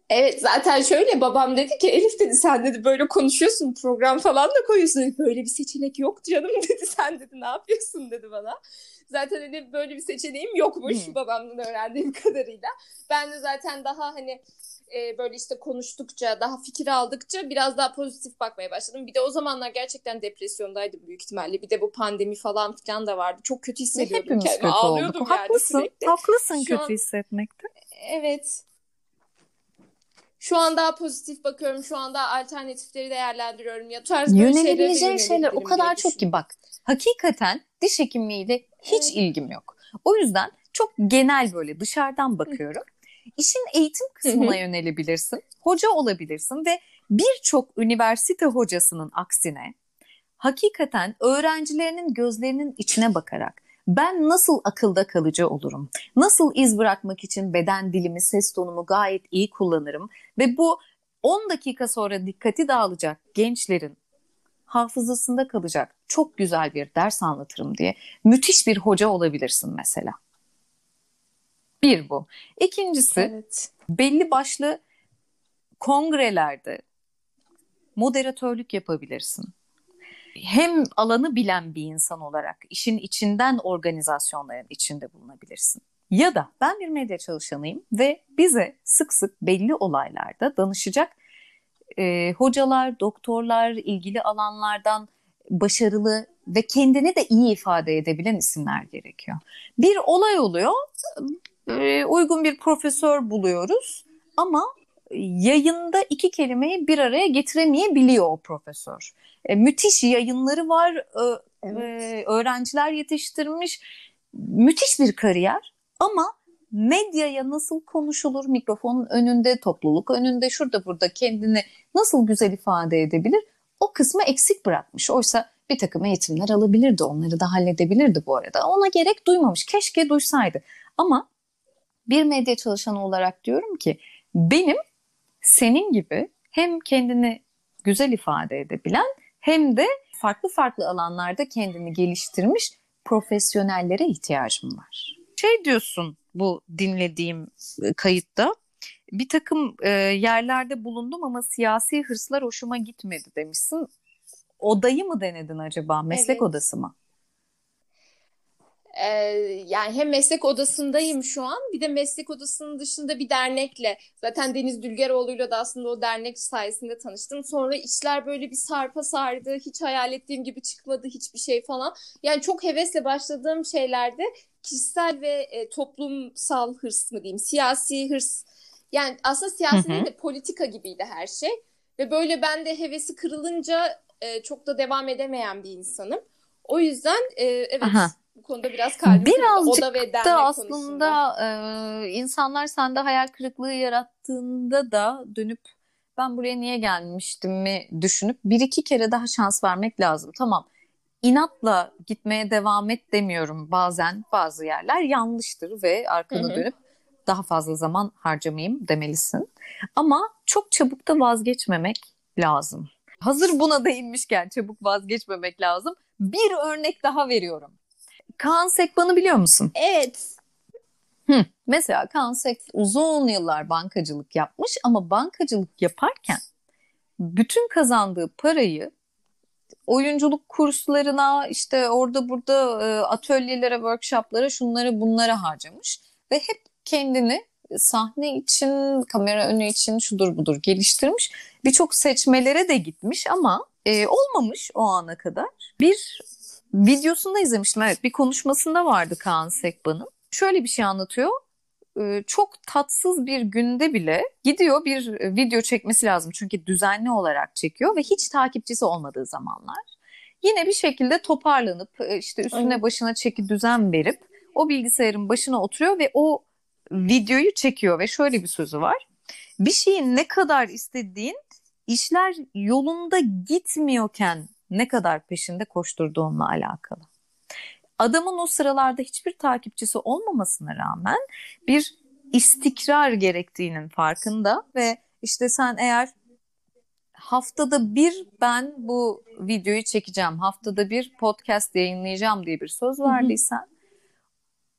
[SPEAKER 1] Evet zaten şöyle babam dedi ki Elif dedi sen dedi böyle konuşuyorsun program falan da koyuyorsun. Böyle bir seçenek yok canım dedi sen dedi ne yapıyorsun dedi bana. Zaten hani böyle bir seçeneğim yokmuş hmm. babamdan öğrendiğim kadarıyla. Ben de zaten daha hani e, böyle işte konuştukça, daha fikir aldıkça biraz daha pozitif bakmaya başladım. Bir de o zamanlar gerçekten depresyondaydım büyük ihtimalle. Bir de bu pandemi falan filan da vardı. Çok kötü hissediyordum
[SPEAKER 2] Hepimiz kendimi. Kötü Ağlıyordum olduk. yani haklısın, sürekli. Haklısın Şu kötü an, hissetmekte.
[SPEAKER 1] Evet. Şu an daha pozitif bakıyorum. Şu anda alternatifleri değerlendiriyorum. Ya tarz
[SPEAKER 2] Yönelebileceğin şeyler o kadar çok ki bak. Hakikaten diş hekimliğiyle hiç evet. ilgim yok. O yüzden çok genel böyle dışarıdan bakıyorum. İşin eğitim kısmına yönelebilirsin. Hoca olabilirsin ve birçok üniversite hocasının aksine hakikaten öğrencilerinin gözlerinin içine bakarak ben nasıl akılda kalıcı olurum? Nasıl iz bırakmak için beden dilimi, ses tonumu gayet iyi kullanırım ve bu 10 dakika sonra dikkati dağılacak gençlerin hafızasında kalacak çok güzel bir ders anlatırım diye müthiş bir hoca olabilirsin mesela. Bir bu. İkincisi evet. belli başlı kongrelerde moderatörlük yapabilirsin. Hem alanı bilen bir insan olarak işin içinden organizasyonların içinde bulunabilirsin. Ya da ben bir medya çalışanıyım ve bize sık sık belli olaylarda danışacak e, hocalar, doktorlar, ilgili alanlardan başarılı ve kendini de iyi ifade edebilen isimler gerekiyor. Bir olay oluyor, e, uygun bir profesör buluyoruz ama yayında iki kelimeyi bir araya getiremeyebiliyor o profesör. E, müthiş yayınları var, e, evet. e, öğrenciler yetiştirmiş, müthiş bir kariyer ama medyaya nasıl konuşulur, mikrofonun önünde, topluluk önünde, şurada burada kendini nasıl güzel ifade edebilir? O kısmı eksik bırakmış. Oysa bir takım eğitimler alabilirdi, onları da halledebilirdi bu arada. Ona gerek duymamış, keşke duysaydı. Ama bir medya çalışanı olarak diyorum ki benim senin gibi hem kendini güzel ifade edebilen hem de farklı farklı alanlarda kendini geliştirmiş profesyonellere ihtiyacım var. Şey diyorsun bu dinlediğim e, kayıtta bir takım e, yerlerde bulundum ama siyasi hırslar hoşuma gitmedi demişsin. Odayı mı denedin acaba? Meslek evet. odası mı?
[SPEAKER 1] Ee, yani hem meslek odasındayım şu an bir de meslek odasının dışında bir dernekle zaten Deniz Dülgeroğlu'yla da aslında o dernek sayesinde tanıştım. Sonra işler böyle bir sarpa sardı. Hiç hayal ettiğim gibi çıkmadı hiçbir şey falan. Yani çok hevesle başladığım şeylerde kişisel ve e, toplumsal hırs mı diyeyim, siyasi hırs. Yani aslında siyasi değil de politika gibiydi her şey. Ve böyle ben de hevesi kırılınca e, çok da devam edemeyen bir insanım. O yüzden e, evet Aha bu konuda biraz kalbim
[SPEAKER 2] Birazcık Oda ve da aslında e, insanlar sende hayal kırıklığı yarattığında da dönüp ben buraya niye gelmiştim mi düşünüp bir iki kere daha şans vermek lazım. Tamam inatla gitmeye devam et demiyorum bazen bazı yerler yanlıştır ve arkana Hı-hı. dönüp daha fazla zaman harcamayayım demelisin. Ama çok çabuk da vazgeçmemek lazım. Hazır buna değinmişken çabuk vazgeçmemek lazım. Bir örnek daha veriyorum. Kaan Sekban'ı biliyor musun?
[SPEAKER 1] Evet.
[SPEAKER 2] Hı. Mesela Kaan Sek uzun yıllar bankacılık yapmış ama bankacılık yaparken bütün kazandığı parayı oyunculuk kurslarına işte orada burada e, atölyelere, workshoplara, şunları bunlara harcamış ve hep kendini sahne için, kamera önü için şudur budur geliştirmiş. Birçok seçmelere de gitmiş ama e, olmamış o ana kadar. Bir videosunda izlemiştim evet bir konuşmasında vardı Kaan Sekban'ın. Şöyle bir şey anlatıyor. Ee, çok tatsız bir günde bile gidiyor bir video çekmesi lazım. Çünkü düzenli olarak çekiyor ve hiç takipçisi olmadığı zamanlar. Yine bir şekilde toparlanıp e, işte üstüne başına çeki düzen verip o bilgisayarın başına oturuyor ve o videoyu çekiyor ve şöyle bir sözü var. Bir şeyin ne kadar istediğin işler yolunda gitmiyorken ne kadar peşinde koşturduğunla alakalı. Adamın o sıralarda hiçbir takipçisi olmamasına rağmen bir istikrar gerektiğinin farkında ve işte sen eğer haftada bir ben bu videoyu çekeceğim, haftada bir podcast yayınlayacağım diye bir söz verdiysen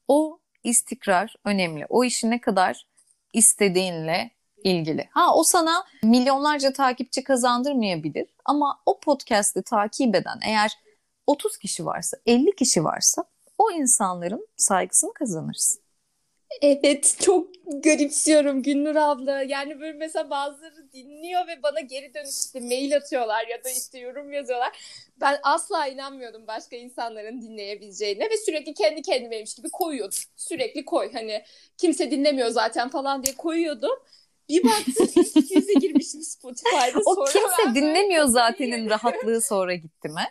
[SPEAKER 2] o istikrar önemli. O işi ne kadar istediğinle ilgili. Ha o sana milyonlarca takipçi kazandırmayabilir ama o podcast'i takip eden eğer 30 kişi varsa, 50 kişi varsa o insanların saygısını kazanırsın.
[SPEAKER 1] Evet çok garipsiyorum Günnur abla. Yani böyle mesela bazıları dinliyor ve bana geri dönüş işte mail atıyorlar ya da işte yorum yazıyorlar. Ben asla inanmıyordum başka insanların dinleyebileceğine ve sürekli kendi kendimeymiş gibi koyuyordum. Sürekli koy hani kimse dinlemiyor zaten falan diye koyuyordum. Bir baktım 200'e girmişim Spotify'da.
[SPEAKER 2] O
[SPEAKER 1] sonra
[SPEAKER 2] kimse dinlemiyor zatenin rahatlığı sonra gitti mi?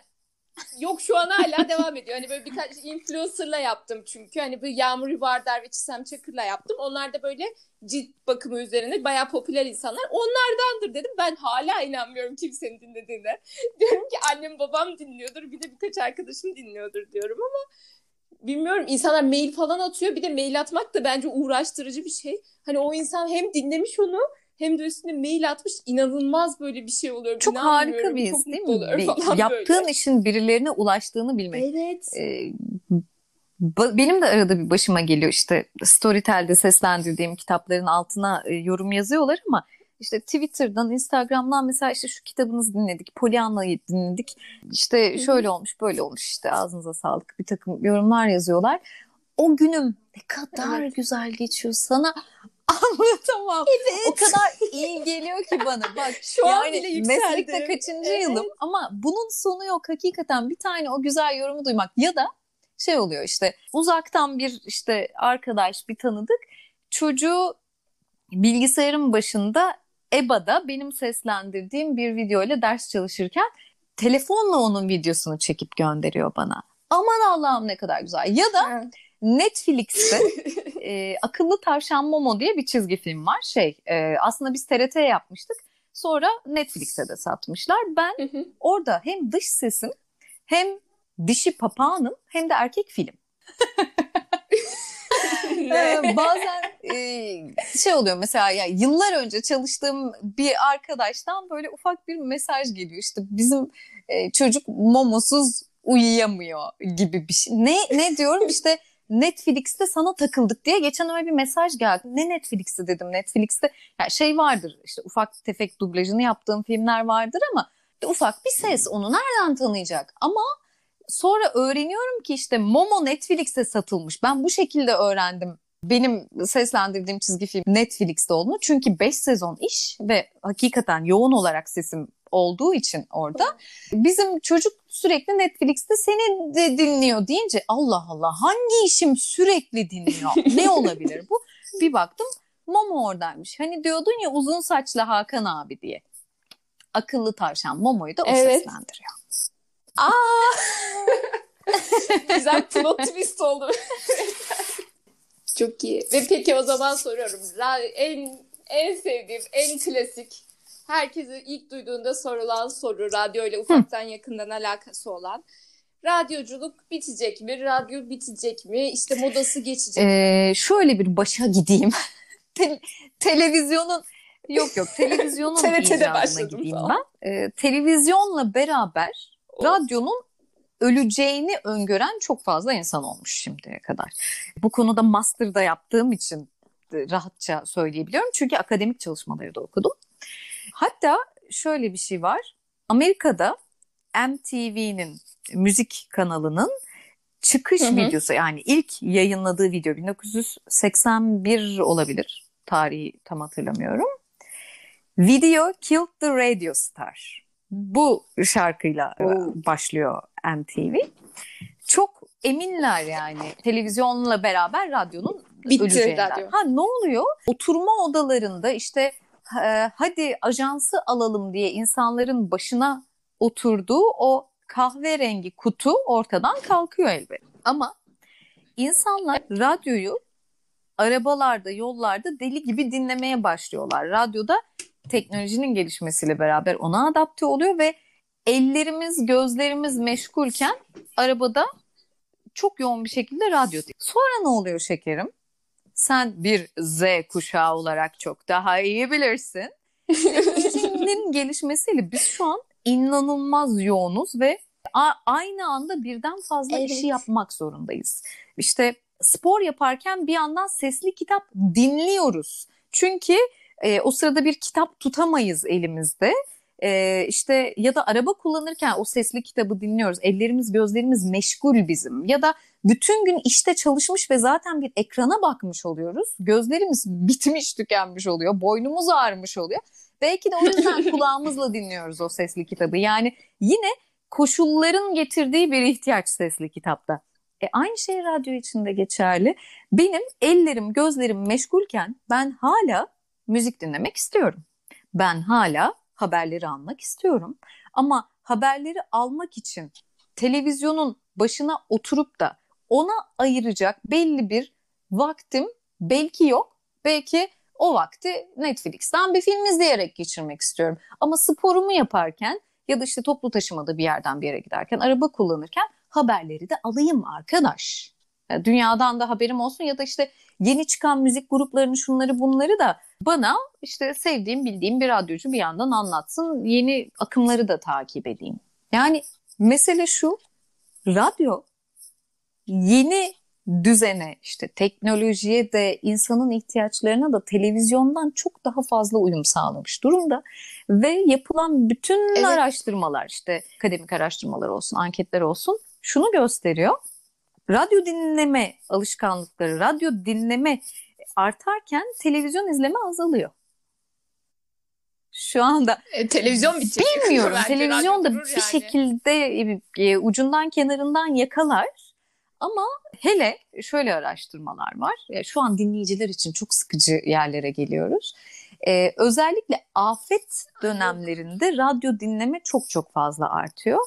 [SPEAKER 1] Yok şu an hala devam ediyor. Hani böyle birkaç influencer'la yaptım çünkü. Hani bu Yağmur Yuvardar ve Çisem Çakır'la yaptım. Onlar da böyle cilt bakımı üzerine bayağı popüler insanlar. Onlardandır dedim. Ben hala inanmıyorum kimsenin dinlediğine. Diyorum ki annem babam dinliyordur. Bir de birkaç arkadaşım dinliyordur diyorum ama bilmiyorum. insanlar mail falan atıyor. Bir de mail atmak da bence uğraştırıcı bir şey. Hani o insan hem dinlemiş onu hem de üstüne mail atmış inanılmaz böyle bir şey oluyor.
[SPEAKER 2] Çok harika bir his değil mi? Bir, yaptığın böyle. işin birilerine ulaştığını bilmek.
[SPEAKER 1] Evet. Ee,
[SPEAKER 2] benim de arada bir başıma geliyor işte Storytel'de seslendirdiğim kitapların altına e, yorum yazıyorlar ama işte Twitter'dan, Instagram'dan mesela işte şu kitabınızı dinledik, Pollyanna'yı dinledik. İşte şöyle olmuş, böyle olmuş işte ağzınıza sağlık bir takım yorumlar yazıyorlar. O günüm ne kadar evet. güzel geçiyor sana Anlatamam. Evet. O kadar iyi geliyor ki bana. Bak şu yani an bile yükseldi. Meslekte kaçıncı evet. yılım ama bunun sonu yok hakikaten bir tane o güzel yorumu duymak ya da şey oluyor işte uzaktan bir işte arkadaş bir tanıdık çocuğu bilgisayarın başında EBA'da benim seslendirdiğim bir video ile ders çalışırken telefonla onun videosunu çekip gönderiyor bana. Aman Allah'ım ne kadar güzel. Ya da evet. Netflix'te e, Akıllı Tavşan Momo diye bir çizgi film var. Şey e, aslında biz TRT'ye yapmıştık. Sonra Netflix'e de satmışlar. Ben orada hem dış sesim hem dişi papağanım hem de erkek film. ee, bazen e, şey oluyor mesela ya yıllar önce çalıştığım bir arkadaştan böyle ufak bir mesaj geliyor işte bizim e, çocuk momosuz uyuyamıyor gibi bir şey. Ne ne diyorum işte Netflix'te sana takıldık diye geçen öyle bir mesaj geldi. Ne Netflix'te dedim Netflix'te yani şey vardır işte ufak tefek dublajını yaptığım filmler vardır ama ufak bir ses onu nereden tanıyacak? Ama sonra öğreniyorum ki işte Momo Netflix'te satılmış. Ben bu şekilde öğrendim benim seslendirdiğim çizgi film Netflix'te olduğunu. Çünkü 5 sezon iş ve hakikaten yoğun olarak sesim olduğu için orada bizim çocuk sürekli Netflix'te seni de dinliyor deyince Allah Allah hangi işim sürekli dinliyor? ne olabilir bu? Bir baktım Momo oradaymış. Hani diyordun ya uzun saçlı Hakan abi diye. Akıllı tavşan Momo'yu da o evet. seslendiriyor.
[SPEAKER 1] Aa! Güzel plot twist oldu. Çok iyi. Ve peki o zaman soruyorum. En en sevdiğim, en klasik herkese ilk duyduğunda sorulan soru, radyo ile ufaktan yakından alakası olan. Radyoculuk bitecek mi? Radyo bitecek mi? İşte modası geçecek
[SPEAKER 2] ee, mi? Şöyle bir başa gideyim. Te- televizyonun Yok yok televizyonun icadına gideyim falan. ben. Ee, televizyonla beraber. Radyonun öleceğini öngören çok fazla insan olmuş şimdiye kadar. Bu konuda master'da yaptığım için rahatça söyleyebiliyorum. Çünkü akademik çalışmaları da okudum. Hatta şöyle bir şey var. Amerika'da MTV'nin müzik kanalının çıkış hı hı. videosu yani ilk yayınladığı video 1981 olabilir. Tarihi tam hatırlamıyorum. Video Killed the Radio Star. Bu şarkıyla oh. başlıyor MTV. Çok eminler yani televizyonla beraber radyonun Bitti öleceğinden. Radyo. Ha ne oluyor? Oturma odalarında işte hadi ajansı alalım diye insanların başına oturduğu o kahverengi kutu ortadan kalkıyor elbet. Ama insanlar radyoyu arabalarda, yollarda deli gibi dinlemeye başlıyorlar. Radyoda teknolojinin gelişmesiyle beraber ona adapte oluyor ve ellerimiz, gözlerimiz meşgulken arabada çok yoğun bir şekilde radyo. Sonra ne oluyor şekerim? sen bir Z kuşağı olarak çok daha iyi bilirsin. Teknolojinin gelişmesiyle biz şu an inanılmaz yoğunuz ve aynı anda birden fazla evet. işi yapmak zorundayız. İşte spor yaparken bir yandan sesli kitap dinliyoruz. Çünkü E, o sırada bir kitap tutamayız elimizde. E, işte ya da araba kullanırken o sesli kitabı dinliyoruz. Ellerimiz gözlerimiz meşgul bizim. Ya da bütün gün işte çalışmış ve zaten bir ekrana bakmış oluyoruz. Gözlerimiz bitmiş tükenmiş oluyor. Boynumuz ağrımış oluyor. Belki de o yüzden kulağımızla dinliyoruz o sesli kitabı. Yani yine koşulların getirdiği bir ihtiyaç sesli kitapta. E aynı şey radyo için de geçerli. Benim ellerim, gözlerim meşgulken ben hala müzik dinlemek istiyorum. Ben hala haberleri almak istiyorum. Ama haberleri almak için televizyonun başına oturup da ona ayıracak belli bir vaktim belki yok. Belki o vakti Netflix'ten bir film izleyerek geçirmek istiyorum. Ama sporumu yaparken ya da işte toplu taşımada bir yerden bir yere giderken, araba kullanırken haberleri de alayım arkadaş. Yani dünyadan da haberim olsun ya da işte yeni çıkan müzik gruplarını şunları bunları da bana işte sevdiğim bildiğim bir radyocu bir yandan anlatsın. Yeni akımları da takip edeyim. Yani mesele şu radyo yeni düzene işte teknolojiye de insanın ihtiyaçlarına da televizyondan çok daha fazla uyum sağlamış durumda ve yapılan bütün evet. araştırmalar işte akademik araştırmalar olsun anketler olsun şunu gösteriyor radyo dinleme alışkanlıkları radyo dinleme artarken televizyon izleme azalıyor. Şu anda
[SPEAKER 1] e, televizyon bitecek.
[SPEAKER 2] Bilmiyorum. televizyon da bir yani. şekilde e, ucundan kenarından yakalar ama hele şöyle araştırmalar var. Şu an dinleyiciler için çok sıkıcı yerlere geliyoruz. Ee, özellikle afet dönemlerinde radyo dinleme çok çok fazla artıyor.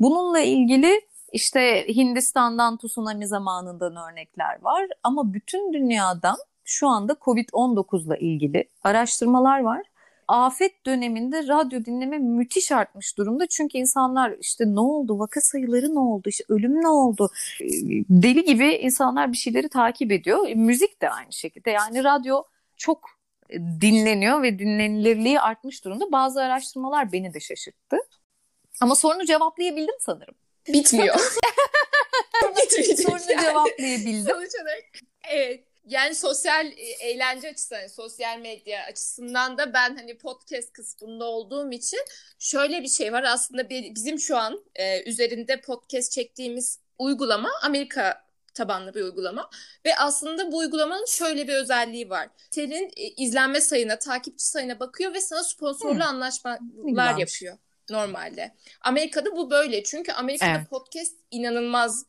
[SPEAKER 2] Bununla ilgili işte Hindistan'dan tsunami zamanından örnekler var ama bütün dünyadan şu anda Covid-19 ile ilgili araştırmalar var afet döneminde radyo dinleme müthiş artmış durumda. Çünkü insanlar işte ne oldu, vaka sayıları ne oldu, işte ölüm ne oldu, deli gibi insanlar bir şeyleri takip ediyor. E, müzik de aynı şekilde yani radyo çok dinleniyor ve dinlenilirliği artmış durumda. Bazı araştırmalar beni de şaşırttı. Ama sorunu cevaplayabildim sanırım.
[SPEAKER 1] Bitmiyor.
[SPEAKER 2] sorunu yani. cevaplayabildim.
[SPEAKER 1] Sonuç olarak evet yani sosyal e, eğlence açısından, sosyal medya açısından da ben hani podcast kısmında olduğum için şöyle bir şey var. Aslında bizim şu an e, üzerinde podcast çektiğimiz uygulama Amerika tabanlı bir uygulama ve aslında bu uygulamanın şöyle bir özelliği var. Senin e, izlenme sayına, takipçi sayına bakıyor ve sana sponsorlu hmm. anlaşmalar yapıyor normalde. Amerika'da bu böyle. Çünkü Amerika'da evet. podcast inanılmaz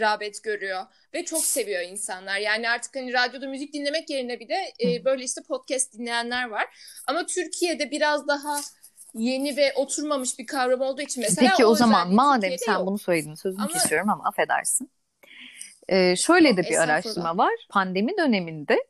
[SPEAKER 1] rağbet görüyor ve çok seviyor insanlar. Yani artık hani radyoda müzik dinlemek yerine bir de e, böyle işte podcast dinleyenler var. Ama Türkiye'de biraz daha yeni ve oturmamış bir kavram olduğu için mesela
[SPEAKER 2] Peki o, o zaman madem Türkiye'de sen yok. bunu söyledin sözünü ama... kesiyorum ama affedersin. Ee, şöyle de bir araştırma var. Pandemi döneminde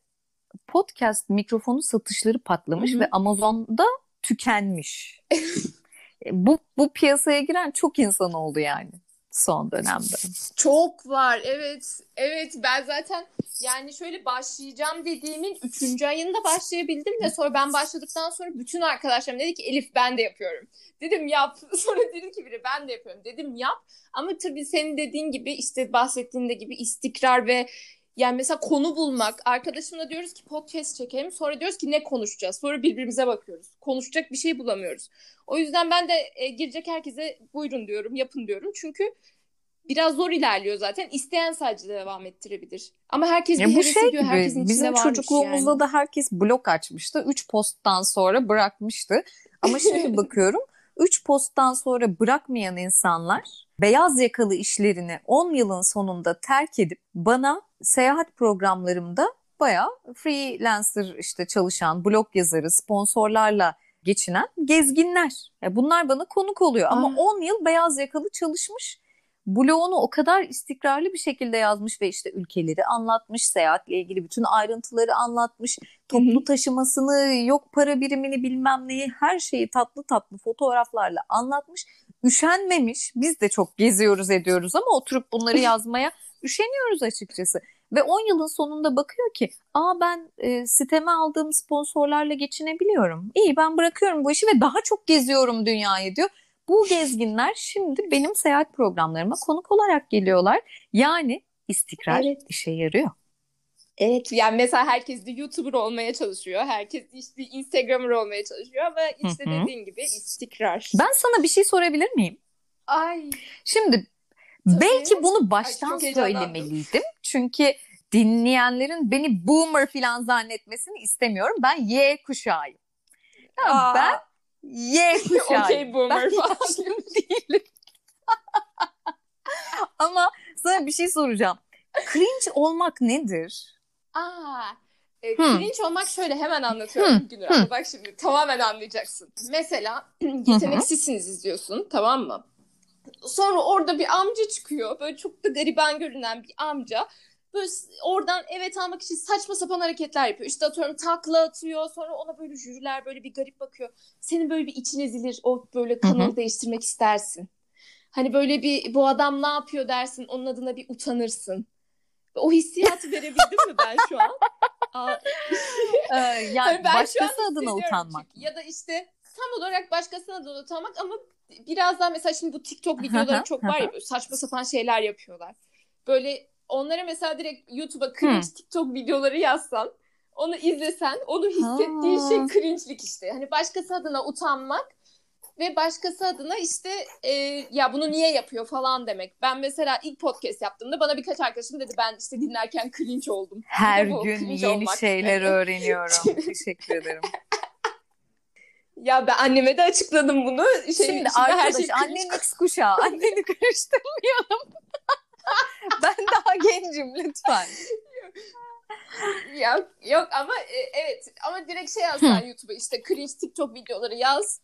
[SPEAKER 2] podcast mikrofonu satışları patlamış Hı-hı. ve Amazon'da tükenmiş. Bu bu piyasaya giren çok insan oldu yani son dönemde.
[SPEAKER 1] Çok var evet. Evet ben zaten yani şöyle başlayacağım dediğimin 3. ayında başlayabildim de sonra ben başladıktan sonra bütün arkadaşlarım dedi ki Elif ben de yapıyorum. Dedim yap. Sonra dedi ki biri ben de yapıyorum. Dedim yap. Ama tabii senin dediğin gibi işte bahsettiğinde gibi istikrar ve yani mesela konu bulmak. Arkadaşımla diyoruz ki podcast çekelim. Sonra diyoruz ki ne konuşacağız? Sonra birbirimize bakıyoruz. Konuşacak bir şey bulamıyoruz. O yüzden ben de e, girecek herkese buyurun diyorum, yapın diyorum. Çünkü biraz zor ilerliyor zaten. İsteyen sadece devam ettirebilir. Ama herkes bir
[SPEAKER 2] bu şey gibi, herkesin Bizim çocukluğumuzda yani. da herkes blog açmıştı. Üç posttan sonra bırakmıştı. Ama şimdi bakıyorum üç posttan sonra bırakmayan insanlar beyaz yakalı işlerini 10 yılın sonunda terk edip bana seyahat programlarımda bayağı freelancer işte çalışan, blog yazarı, sponsorlarla geçinen gezginler. Yani bunlar bana konuk oluyor ama Aa. 10 yıl beyaz yakalı çalışmış. Blogunu o kadar istikrarlı bir şekilde yazmış ve işte ülkeleri anlatmış, seyahatle ilgili bütün ayrıntıları anlatmış, toplu taşımasını, yok para birimini bilmem neyi her şeyi tatlı tatlı fotoğraflarla anlatmış. Üşenmemiş. Biz de çok geziyoruz ediyoruz ama oturup bunları yazmaya üşeniyoruz açıkçası. Ve 10 yılın sonunda bakıyor ki aa ben e, siteme aldığım sponsorlarla geçinebiliyorum. İyi ben bırakıyorum bu işi ve daha çok geziyorum dünyayı diyor. Bu gezginler şimdi benim seyahat programlarıma konuk olarak geliyorlar. Yani istikrar evet. işe yarıyor.
[SPEAKER 1] Evet yani mesela herkes de YouTuber olmaya çalışıyor. Herkes işte Instagramer olmaya çalışıyor ama işte
[SPEAKER 2] Hı hı.
[SPEAKER 1] dediğin gibi istikrar.
[SPEAKER 2] Ben sana bir şey sorabilir miyim?
[SPEAKER 1] Ay
[SPEAKER 2] Şimdi
[SPEAKER 1] Tabii.
[SPEAKER 2] belki bunu
[SPEAKER 1] Ay,
[SPEAKER 2] baştan
[SPEAKER 1] heyecanlandım.
[SPEAKER 2] söylemeliydim. Çünkü dinleyenlerin beni boomer falan zannetmesini istemiyorum. Ben Y kuşağıyım. Ya
[SPEAKER 1] Aa.
[SPEAKER 2] ben Y kuşağıyım.
[SPEAKER 1] okey boomer
[SPEAKER 2] Ben
[SPEAKER 1] falan.
[SPEAKER 2] değilim. Ama sana bir şey soracağım. Cringe olmak nedir?
[SPEAKER 1] Aa, e,
[SPEAKER 2] Hmm.
[SPEAKER 1] cringe olmak şöyle hemen anlatıyorum
[SPEAKER 2] Hmm,
[SPEAKER 1] Günür abla. Bak şimdi tamamen anlayacaksın. Mesela yeteneksizsiniz izliyorsun tamam mı? Sonra orada bir amca çıkıyor. Böyle çok da gariban görünen bir amca. Böyle oradan evet almak için saçma sapan hareketler yapıyor. İşte atıyorum takla atıyor. Sonra ona böyle jüriler böyle bir garip bakıyor. Senin böyle bir için ezilir. O böyle kanalı değiştirmek istersin. Hani böyle bir bu adam ne yapıyor dersin. Onun adına bir utanırsın. O hissiyatı verebildim mi ben şu an? Aa,
[SPEAKER 2] Ee, yani
[SPEAKER 1] Hani ben
[SPEAKER 2] başkası adına utanmak.
[SPEAKER 1] çünkü. Ya da işte tam olarak başkasının adına utanmak ama biraz daha mesela şimdi bu TikTok videoları çok var ya böyle saçma sapan şeyler yapıyorlar. Böyle onlara mesela direkt YouTube'a cringe TikTok videoları yazsan onu izlesen onu hissettiğin
[SPEAKER 2] Ha.
[SPEAKER 1] şey cringe'lik işte. Hani başkası adına utanmak ve başkası adına işte e, ya bunu niye yapıyor falan demek. Ben mesela ilk podcast yaptığımda bana birkaç arkadaşım dedi ben işte dinlerken cringe oldum.
[SPEAKER 2] Her
[SPEAKER 1] bu
[SPEAKER 2] gün yeni
[SPEAKER 1] olmak.
[SPEAKER 2] şeyler öğreniyorum. Teşekkür ederim.
[SPEAKER 1] Ya ben anneme de açıkladım bunu. Şey,
[SPEAKER 2] Şimdi
[SPEAKER 1] her
[SPEAKER 2] arkadaş
[SPEAKER 1] şey cringe
[SPEAKER 2] annen X kuşağı. Anneni karıştırmayalım. ben daha gencim lütfen.
[SPEAKER 1] Ya, yok ama e, evet ama direkt şey yazsan YouTube'a işte cringe TikTok videoları yaz.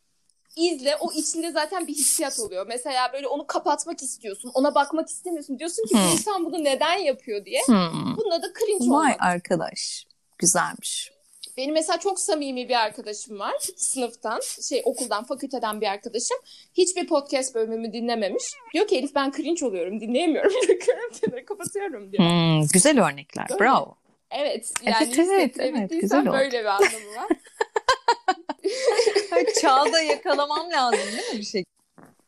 [SPEAKER 1] izle o içinde zaten bir hissiyat oluyor. Mesela böyle onu kapatmak istiyorsun. Ona bakmak istemiyorsun. Diyorsun ki bu
[SPEAKER 2] Hmm.
[SPEAKER 1] insan bunu neden yapıyor diye.
[SPEAKER 2] Hmm.
[SPEAKER 1] Bunun adı cringe
[SPEAKER 2] Vay
[SPEAKER 1] olmak.
[SPEAKER 2] arkadaş. Güzelmiş.
[SPEAKER 1] Benim mesela çok samimi bir arkadaşım var sınıftan, şey okuldan, fakülteden bir arkadaşım. Hiçbir podcast bölümümü dinlememiş. Diyor ki Elif ben cringe oluyorum, dinleyemiyorum. Bırakıyorum kenara kapatıyorum diyor.
[SPEAKER 2] Hmm, güzel örnekler.
[SPEAKER 1] Öyle.
[SPEAKER 2] Bravo.
[SPEAKER 1] Evet,
[SPEAKER 2] Evet,
[SPEAKER 1] yani
[SPEAKER 2] evet,
[SPEAKER 1] hissettirebildiysen
[SPEAKER 2] evet, güzel oldu.
[SPEAKER 1] böyle bir anlamı var.
[SPEAKER 2] Çağda yakalamam lazım değil mi bir şey?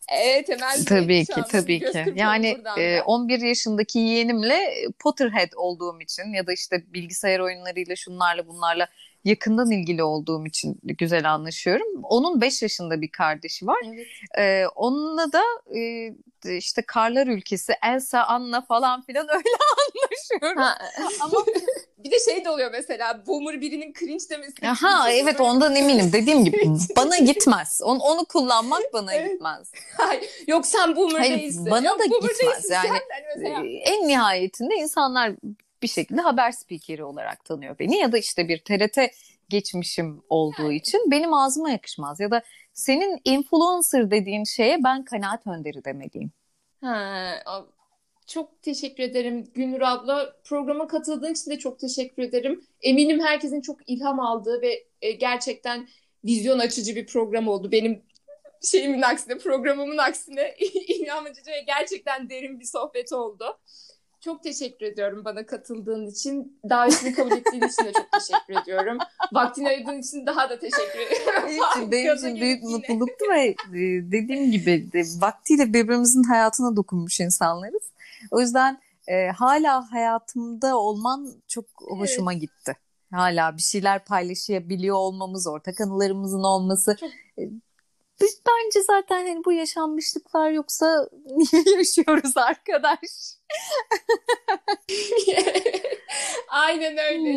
[SPEAKER 1] Evet Emel.
[SPEAKER 2] Tabii
[SPEAKER 1] şu
[SPEAKER 2] ki tabii ki. Yani e,
[SPEAKER 1] da.
[SPEAKER 2] 11 yaşındaki yeğenimle Potterhead olduğum için ya da işte bilgisayar oyunlarıyla şunlarla bunlarla yakından ilgili olduğum için güzel anlaşıyorum. Onun 5 yaşında bir kardeşi var.
[SPEAKER 1] Evet.
[SPEAKER 2] E, onunla da e, işte Karlar Ülkesi, Elsa, Anna falan filan öyle anlaşıyorum.
[SPEAKER 1] Ha.
[SPEAKER 2] Ama
[SPEAKER 1] bir de şey de oluyor mesela boomer birinin cringe demesi.
[SPEAKER 2] Aha evet ondan eminim. Dediğim gibi bana gitmez. Onu, onu kullanmak bana
[SPEAKER 1] Evet.
[SPEAKER 2] gitmez.
[SPEAKER 1] Hayır, Yok sen boomer
[SPEAKER 2] Hayır,
[SPEAKER 1] değilsin.
[SPEAKER 2] bana
[SPEAKER 1] Yok,
[SPEAKER 2] da gitmez. Yani,
[SPEAKER 1] mesela-
[SPEAKER 2] Ee, en nihayetinde insanlar bir şekilde haber spikeri olarak tanıyor beni ya da işte bir TRT geçmişim olduğu için benim ağzıma yakışmaz ya da senin influencer dediğin şeye ben kanaat önderi demeliyim.
[SPEAKER 1] Ha, çok teşekkür ederim Gülnur abla. Programa katıldığın için de çok teşekkür ederim. Eminim herkesin çok ilham aldığı ve e, gerçekten vizyon açıcı bir program oldu. Benim şeyimin aksine, programımın aksine ilham açıcı ve gerçekten derin bir sohbet oldu. Çok teşekkür ediyorum bana katıldığın için. Davetimi kabul ettiğin için de çok teşekkür ediyorum. Vaktini ayırdığın için daha da teşekkür ederim.
[SPEAKER 2] Benim için, büyük mutluluktu ve e, dediğim gibi vaktiyle birbirimizin hayatına dokunmuş insanlarız. O yüzden e, hala hayatımda olman çok hoşuma gitti. Hala bir şeyler paylaşabiliyor olmamız, ortak anılarımızın olması.
[SPEAKER 1] Çok-
[SPEAKER 2] E, Bence zaten hani bu yaşanmışlıklar yoksa niye yaşıyoruz arkadaş?
[SPEAKER 1] Aynen öyle.